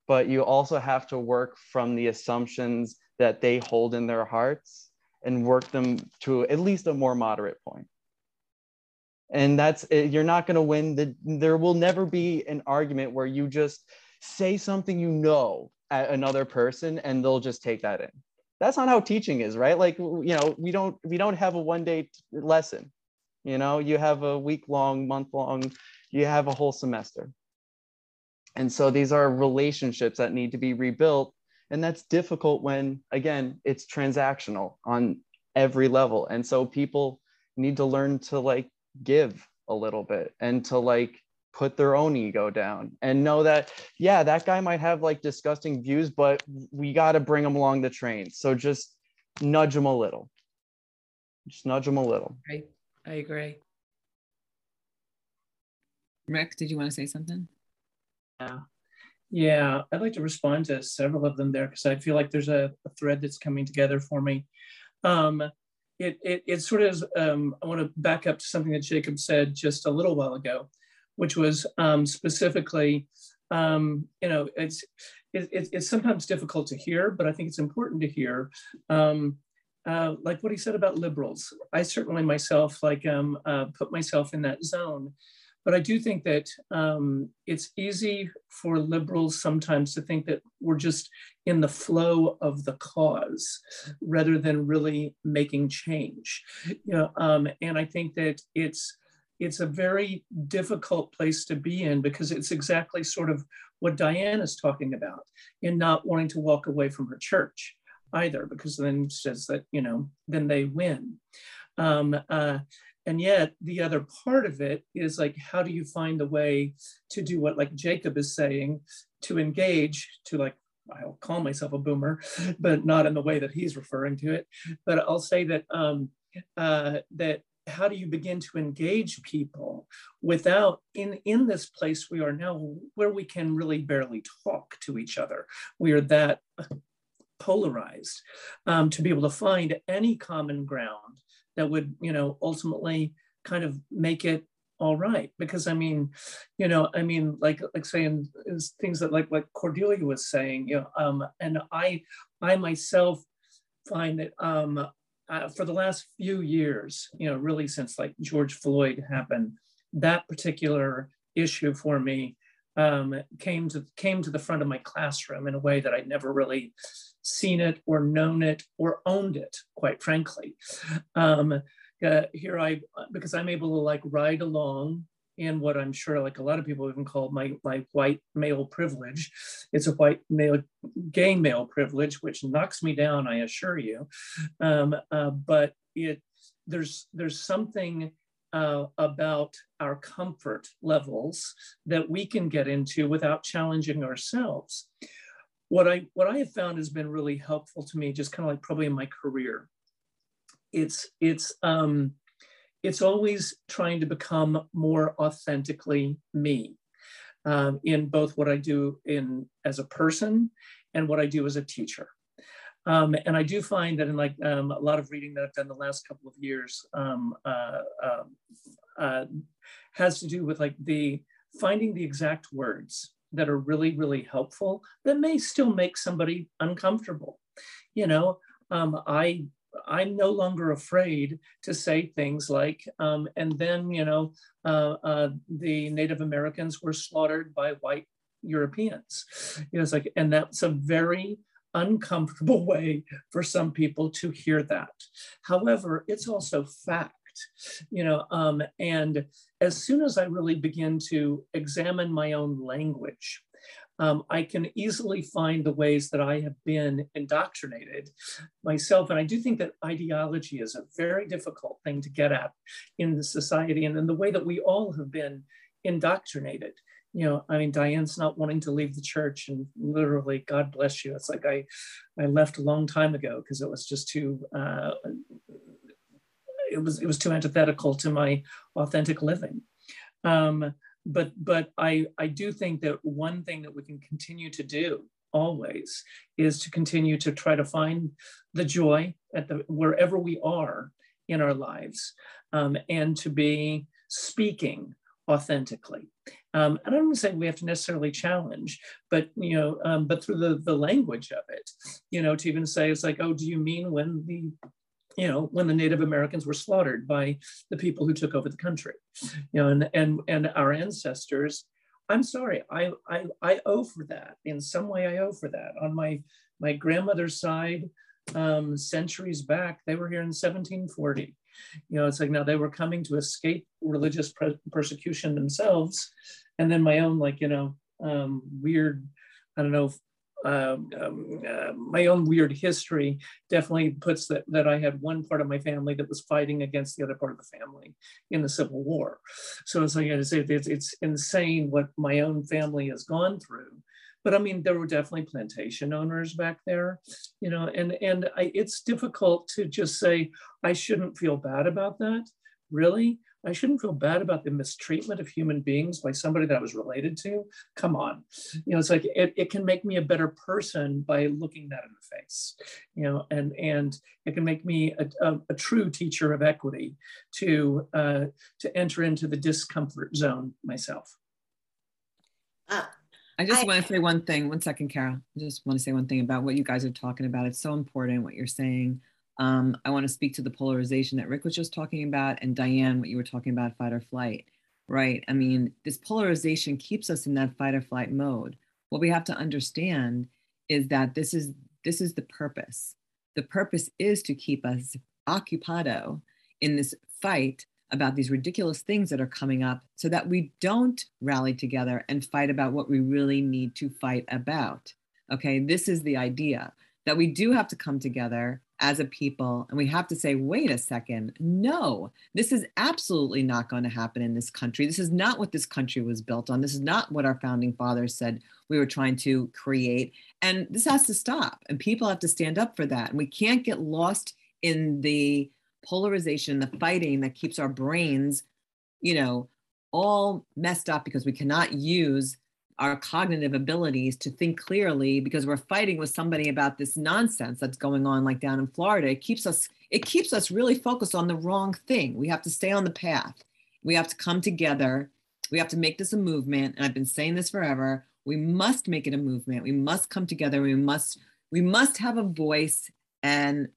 but you also have to work from the assumptions that they hold in their hearts and work them to at least a more moderate point and that's eh, you're not going to win the, there will never be an argument where you just say something you know at another person and they'll just take that in. That's not how teaching is right? Like you know we don't we don't have a one day lesson. You know you have a week long month long you have a whole semester. And so these are relationships that need to be rebuilt. And that's difficult when again it's transactional on every level. And so people need to learn to like give a little bit and to like put their own ego down and know that yeah that guy might have like disgusting views but we got to bring him along the train. So just nudge him a little. Just nudge him a little. Right i agree. Rick did you want to say something? Yeah. Yeah i'd like to respond to several of them there because i feel like there's a, a thread that's coming together for me. Um, it, it, it sort of, um, I want to back up to something that Jacob said just a little while ago, which was um, specifically, um, you know, it's, it, it's sometimes difficult to hear, but I think it's important to hear. Um, uh, like what he said about liberals, I certainly myself like um, uh, put myself in that zone but I do think that um, it's easy for liberals sometimes to think that we're just in the flow of the cause rather than really making change. You know, um, and I think that it's it's a very difficult place to be in because it's exactly sort of what Diane is talking about in not wanting to walk away from her church either, because then says that you know then they win. Um, uh, and yet the other part of it is like how do you find the way to do what like jacob is saying to engage to like i'll call myself a boomer but not in the way that he's referring to it. But i'll say that um uh that how do you begin to engage people without in in this place we are now where we can really barely talk to each other? We are that polarized um, to be able to find any common ground that would you know ultimately kind of make it all right. Because i mean you know i mean like like saying things that like like cordelia was saying you know um and i i myself find that um uh, for the last few years you know really since like george floyd happened that particular issue for me um, came to came to the front of my classroom in a way that I'd never really seen it or known it or owned it, quite frankly. Um, uh, here I, because I'm able to like ride along in what I'm sure like a lot of people even call my, my white male privilege. It's a white male, gay male privilege, which knocks me down, I assure you. Um, uh, but it there's there's something uh, about our comfort levels that we can get into without challenging ourselves. What I what I have found has been really helpful to me, just kind of like probably in my career. It's it's um, it's always trying to become more authentically me um, in both what I do in as a person and what I do as a teacher. Um, and I do find that in like um, a lot of reading that I've done the last couple of years um, uh, um, uh, has to do with like the finding the exact words that are really, really helpful that may still make somebody uncomfortable. You know, um, I I'm no longer afraid to say things like, um, and then, you know, uh, uh, the Native Americans were slaughtered by white Europeans. You know, it's like, and that's a very uncomfortable way for some people to hear that. However, it's also fact you know um, and as soon as i really begin to examine my own language um, I can easily find the ways that I have been indoctrinated myself. And I do think that ideology is a very difficult thing to get at in the society and in the way that we all have been indoctrinated you know, I mean, Diane's not wanting to leave the church, and literally, God bless you. It's like I, I left a long time ago because it was just too, uh, it was it was too antithetical to my authentic living. Um, but but I I do think that one thing that we can continue to do always is to continue to try to find the joy at the wherever we are in our lives, um, and to be speaking authentically. Um, and I don't say we have to necessarily challenge, but you know, um, but through the the language of it, you know, to even say it's like, oh, do you mean when the you know when the native americans were slaughtered by the people who took over the country. You know and and and our ancestors i'm sorry i i, I owe for that. In some way i owe for that. On my my grandmother's side um, centuries back they were here in 1740 you know, it's like now they were coming to escape religious persecution themselves. And then my own, like, you know, um, weird, I don't know, um, um, uh, my own weird history definitely puts that, that I had one part of my family that was fighting against the other part of the family in the Civil War. So it's like I say, it's, it's insane what my own family has gone through but I mean, there were definitely plantation owners back there, you know, and and I, it's difficult to just say I shouldn't feel bad about that. Really, I shouldn't feel bad about the mistreatment of human beings by somebody that I was related to. Come on, you know, it's like it, it can make me a better person by looking that in the face, you know, and and it can make me a, a, a true teacher of equity to uh, to enter into the discomfort zone myself. Uh, I just I, want to say one thing. One second, Carol. I just want to say one thing about what you guys are talking about. It's so important what you're saying. Um, I want to speak to the polarization that Rick was just talking about, and Diane, what you were talking about, fight or flight. Right. I mean, this polarization keeps us in that fight or flight mode. What we have to understand is that this is this is the purpose. The purpose is to keep us occupado in this fight about these ridiculous things that are coming up so that we don't rally together and fight about what we really need to fight about. Okay, this is the idea that we do have to come together as a people and we have to say, wait a second, no, this is absolutely not going to happen in this country. This is not what this country was built on. This is not what our founding fathers said we were trying to create. And this has to stop. And people have to stand up for that. And we can't get lost in the polarization, the fighting that keeps our brains, you know, all messed up because we cannot use our cognitive abilities to think clearly because we're fighting with somebody about this nonsense that's going on like down in Florida. It keeps us it keeps us really focused on the wrong thing. We have to stay on the path. We have to come together. We have to make this a movement and I've been saying this forever. We must make it a movement. We must come together. We must we must have a voice and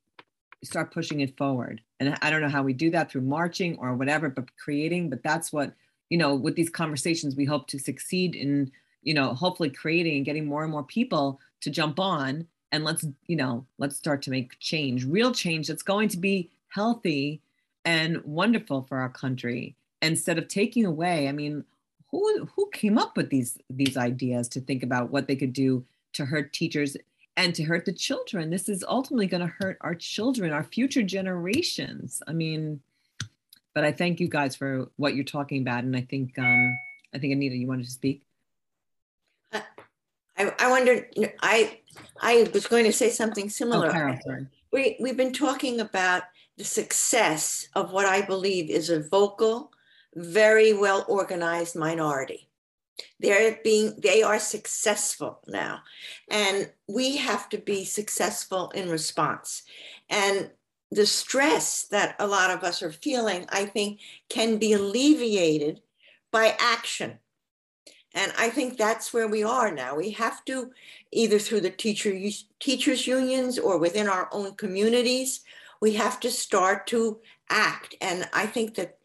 start pushing it forward. And I don't know how we do that through marching or whatever, but creating. But that's what, you know, with these conversations, we hope to succeed in, you know, hopefully creating and getting more and more people to jump on and let's, you know, let's start to make change, real change that's going to be healthy and wonderful for our country instead of taking away, I mean, who who came up with these these ideas to think about what they could do to hurt teachers and to hurt the children? This is ultimately going to hurt our children, our future generations. I mean, but I thank you guys for what you're talking about, and I think um, I think Anita, you wanted to speak. I, I wonder, I, I was going to say something similar. Oh, Carol, sorry. We, we've been talking about the success of what I believe is a vocal, very well organized minority. They're being, they are successful now. And we have to be successful in response. And the stress that a lot of us are feeling, I think, can be alleviated by action and I think that's where we are now. We have to, either through the teacher teachers unions or within our own communities, we have to start to act. And I think that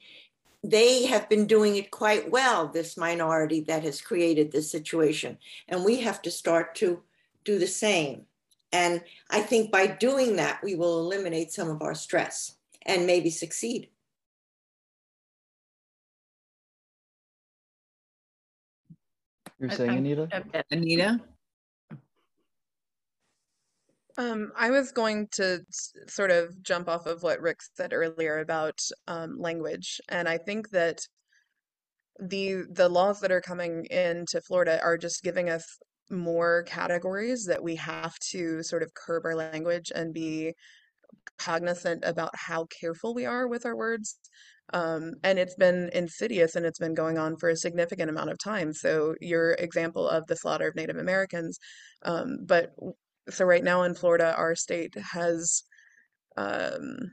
they have been doing it quite well, this minority that has created this situation. And we have to start to do the same. And I think by doing that, we will eliminate some of our stress and maybe succeed. You're saying, Anita? Anita? Um, I was going to sort of jump off of what Rick said earlier about um, language, and I think that the the laws that are coming into Florida are just giving us more categories that we have to sort of curb our language and be cognizant about how careful we are with our words. Um, and it's been insidious and it's been going on for a significant amount of time. So, your example of the slaughter of Native Americans. Um, but so, right now in Florida, our state has um,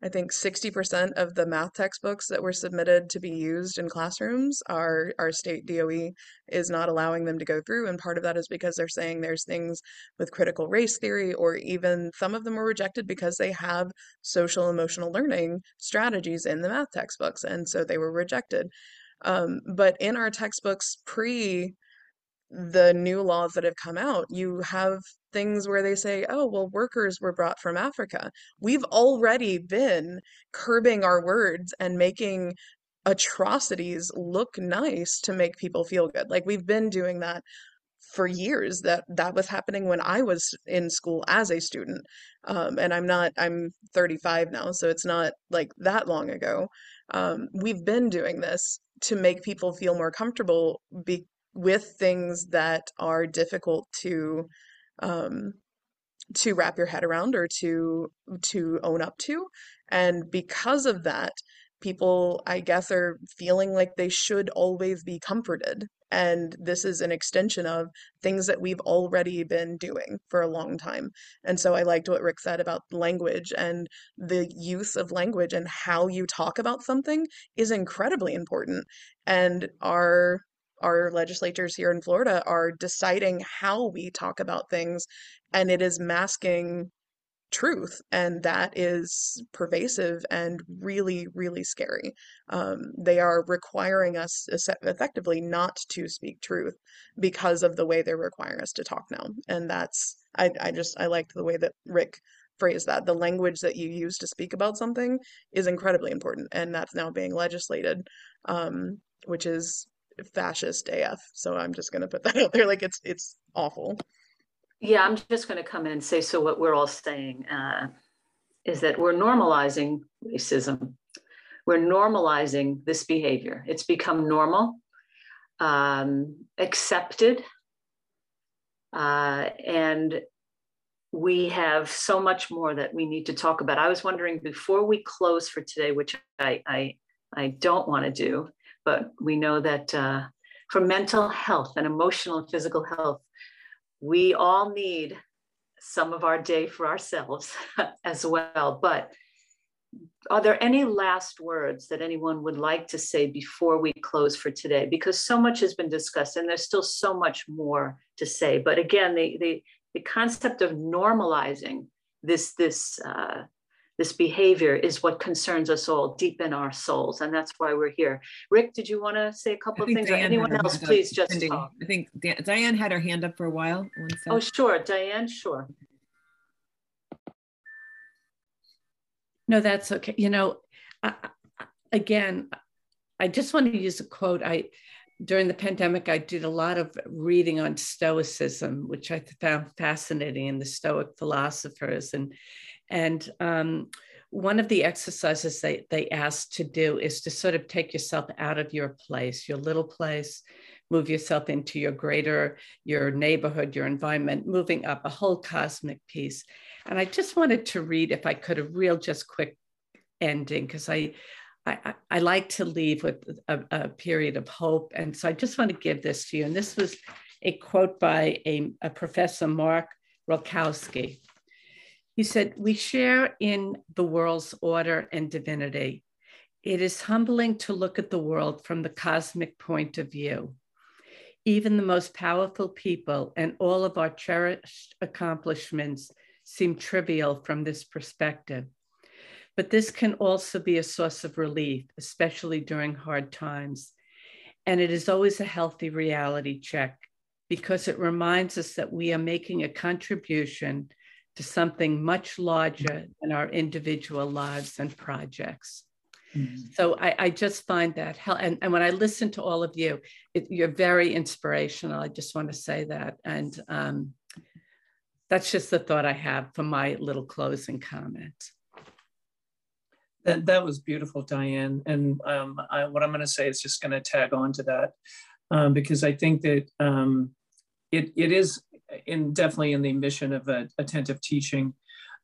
I think 60% of the math textbooks that were submitted to be used in classrooms are our state DOE is not allowing them to go through. And part of that is because they're saying there's things with critical race theory, or even some of them were rejected because they have social emotional learning strategies in the math textbooks. And so they were rejected. Um, but in our textbooks pre the new laws that have come out, you have things where they say, oh, well, workers were brought from Africa. We've already been curbing our words and making atrocities look nice to make people feel good. Like we've been doing that for years that that was happening when i was in school as a student um, and i'm not i'm 35 now so it's not like that long ago um, we've been doing this to make people feel more comfortable be, with things that are difficult to um, to wrap your head around or to to own up to. And because of that people i guess are feeling like they should always be comforted. And this is an extension of things that we've already been doing for a long time. And so i liked what rick said about language and the use of language and how you talk about something is incredibly important. And our our legislators here in Florida are deciding how we talk about things, and it is masking truth and that is pervasive and really really scary. Um, they are requiring us effectively not to speak truth because of the way they're requiring us to talk now and that's i, I just i liked the way that rick phrased that. The language that you use to speak about something is incredibly important and that's now being legislated um, which is fascist AF. So I'm just going to put that out there. Like it's it's awful. Yeah, I'm just going to come in and say so. What we're all saying uh, is that we're normalizing racism. We're normalizing this behavior. It's become normal, um, accepted, uh, and we have so much more that we need to talk about. I was wondering before we close for today, which I I, I don't want to do, but we know that uh, for mental health and emotional and physical health, we all need some of our day for ourselves as well. But are there any last words that anyone would like to say before we close for today? Because so much has been discussed and there's still so much more to say. But again, the, the, the concept of normalizing this, this uh, this behavior is what concerns us all deep in our souls. And that's why we're here. Rick, did you want to say a couple of things? Diane or anyone else, please just Cindy, talk. I think Diane had her hand up for a while. Oh, sure. Diane, sure. No, that's okay. You know, I, again, I just want to use a quote. I during the pandemic, I did a lot of reading on Stoicism, which I found fascinating, and the Stoic philosophers. And and um, one of the exercises they they asked to do is to sort of take yourself out of your place, your little place, move yourself into your greater, your neighborhood, your environment, moving up a whole cosmic piece. And I just wanted to read, if I could, a real just quick ending because I I, I, like to leave with a, a, period of hope. And so I just want to give this to you. And this was a quote by a, a professor, Mark Rolkowski. He said, We share in the world's order and divinity. It is humbling to look at the world from the cosmic point of view. Even the most powerful people and all of our cherished accomplishments seem trivial from this perspective. But this can also be a source of relief, especially during hard times. And it is always a healthy reality check because it reminds us that we are making a contribution to something much larger than our individual lives and projects. Mm-hmm. So I, I, just find that hell. And, and when I listen to all of you, it, you're very inspirational. I just want to say that. And um, that's just the thought I have for my little closing comment. That, that was beautiful, Diane. And um, I, what I'm going to say is just going to tag on to that um, because I think that um, it, it is in definitely in the mission of uh, attentive teaching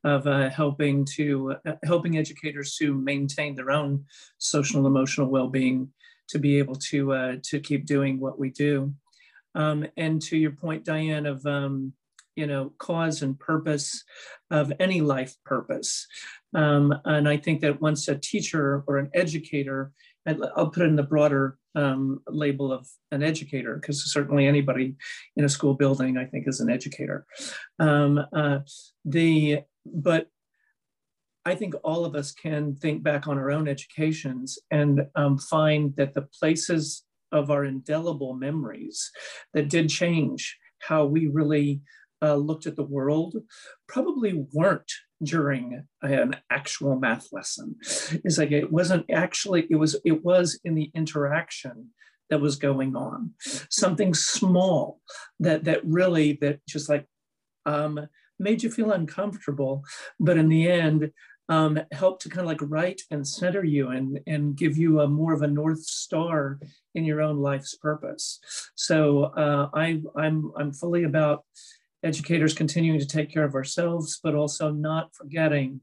of uh, helping to uh, helping educators to maintain their own social and emotional well-being to be able to uh, to keep doing what we do. Um, and to your point, Diane, of um, you know cause and purpose of any life purpose um, and i think that once a teacher or an educator i'll put in the broader um, label of an educator because certainly anybody in a school building i think is an educator. Um, uh, the but I think all of us can think back on our own educations and um, find that the places of our indelible memories that did change how we really uh, looked at the world probably weren't during an actual math lesson. It's like it wasn't actually, it was, it was in the interaction that was going on. Something small that that really that just like um, made you feel uncomfortable, but in the end um, helped to kind of like right and center you and and give you a more of a north star in your own life's purpose. So uh, I I'm I'm fully about educators continuing to take care of ourselves, but also not forgetting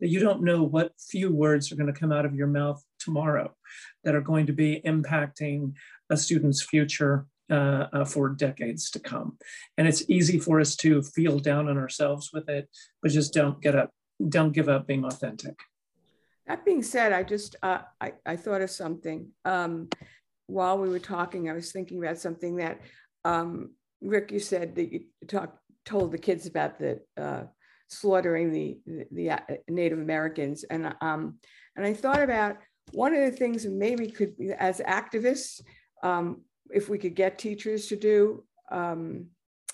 that you don't know what few words are going to come out of your mouth tomorrow that are going to be impacting a student's future uh, uh, for decades to come. And it's easy for us to feel down on ourselves with it, but just don't get up, don't give up being authentic. That being said, I just uh, I, I thought of something um, while we were talking. I was thinking about something that um, Rick, you said that you talked told the kids about the uh, slaughtering the, the, the uh, Native Americans, and um, and I thought about one of the things maybe could be as activists, um, if we could get teachers to do um,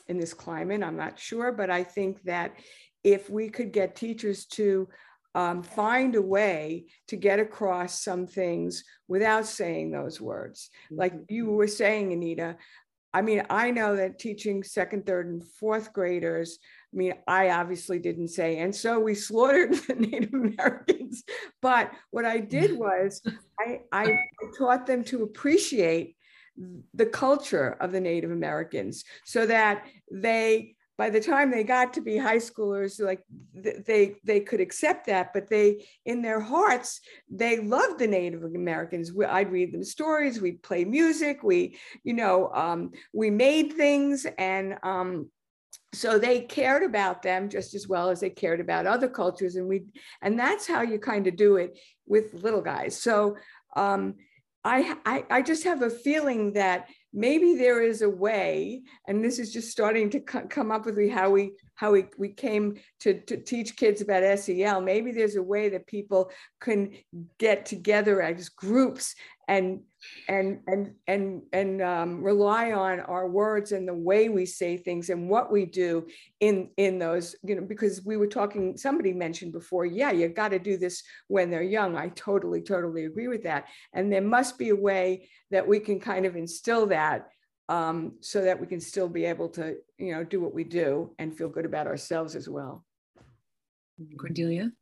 in this climate, I'm not sure, but I think that if we could get teachers to um, find a way to get across some things without saying those words. Like mm-hmm. you were saying, Anita, I mean, I know that teaching second, third, and fourth graders, I mean, I obviously didn't say, and so we slaughtered the Native Americans. But what I did was I, I taught them to appreciate the culture of the Native Americans so that they by the time they got to be high schoolers like they they could accept that but they in their hearts they loved the native americans. I'd read them stories we'd play music we you know um, we made things and um, so they cared about them just as well as they cared about other cultures and we and that's how you kind of do it with little guys. So um, I, I, I just have a feeling that maybe there is a way, and this is just starting to come up with how we how we, we came to, to teach kids about SEL. Maybe there's a way that people can get together as groups and and and and and um, rely on our words and the way we say things and what we do in in those you know because we were talking somebody mentioned before yeah you got to do this when they're young. I totally totally agree with that. And there must be a way that we can kind of instill that um, so that we can still be able to you know do what we do and feel good about ourselves as well. Cordelia?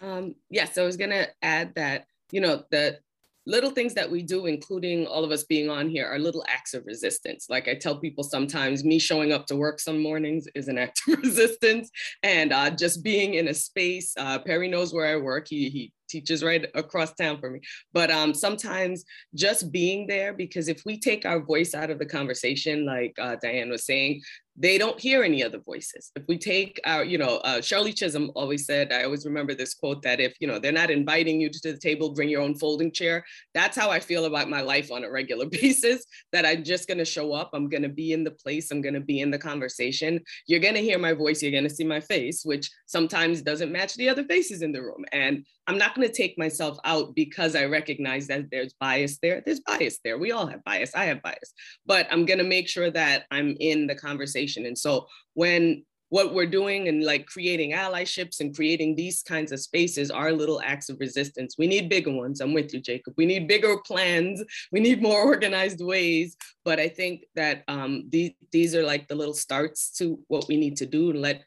Um, yes i was going to add that you know the little things that we do, including all of us being on here, are little acts of resistance. Like I tell people sometimes, me showing up to work some mornings is an act of resistance. And uh, just being in a space, uh, Perry knows where I work. He, he teaches right across town for me. But um, sometimes just being there, because if we take our voice out of the conversation, like uh, Diane was saying, they don't hear any other voices. If we take our, you know, uh, Shirley Chisholm always said, I always remember this quote that if, you know, they're not inviting you to the table, bring your own folding chair. That's how I feel about my life on a regular basis, that I'm just going to show up. I'm going to be in the place. I'm going to be in the conversation. You're going to hear my voice. You're going to see my face, which sometimes doesn't match the other faces in the room. And I'm not going to take myself out because I recognize that there's bias there. There's bias there. We all have bias. I have bias, but I'm going to make sure that I'm in the conversation. And so when what we're doing and like creating allyships and creating these kinds of spaces are little acts of resistance. We need bigger ones. I'm with you, Jacob. We need bigger plans. We need more organized ways. But I think that um, these, these are like the little starts to what we need to do and let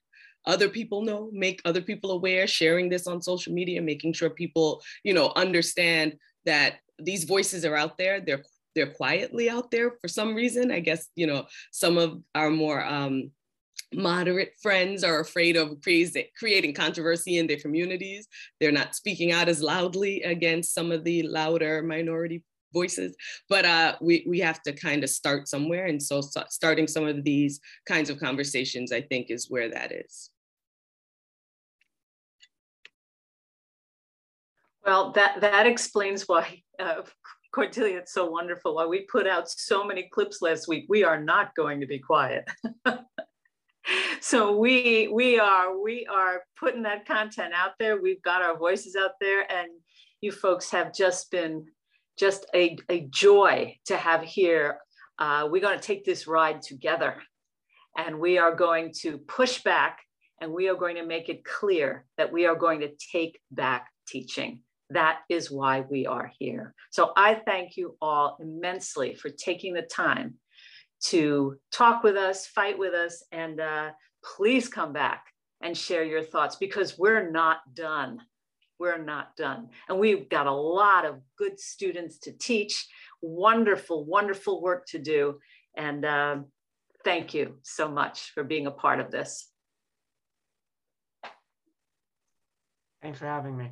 other people know, make other people aware, sharing this on social media, making sure people, you know, understand that these voices are out there. They're they're quietly out there for some reason. I guess, you know, some of our more um, moderate friends are afraid of creating controversy in their communities. They're not speaking out as loudly against some of the louder minority voices but uh, we, we have to kind of start somewhere and so starting some of these kinds of conversations i think is where that is Well, that, that explains why, uh, Cordelia, it's so wonderful. Why we put out so many clips last week. We are not going to be quiet. so we we are we are putting that content out there. We've got our voices out there, and you folks have just been just a, a joy to have here. Uh, we're going to take this ride together, and we are going to push back, and we are going to make it clear that we are going to take back teaching. That is why we are here. So I thank you all immensely for taking the time to talk with us, fight with us, and uh, please come back and share your thoughts because we're not done. We're not done. And we've got a lot of good students to teach, wonderful, wonderful work to do. And uh, thank you so much for being a part of this. Thanks for having me.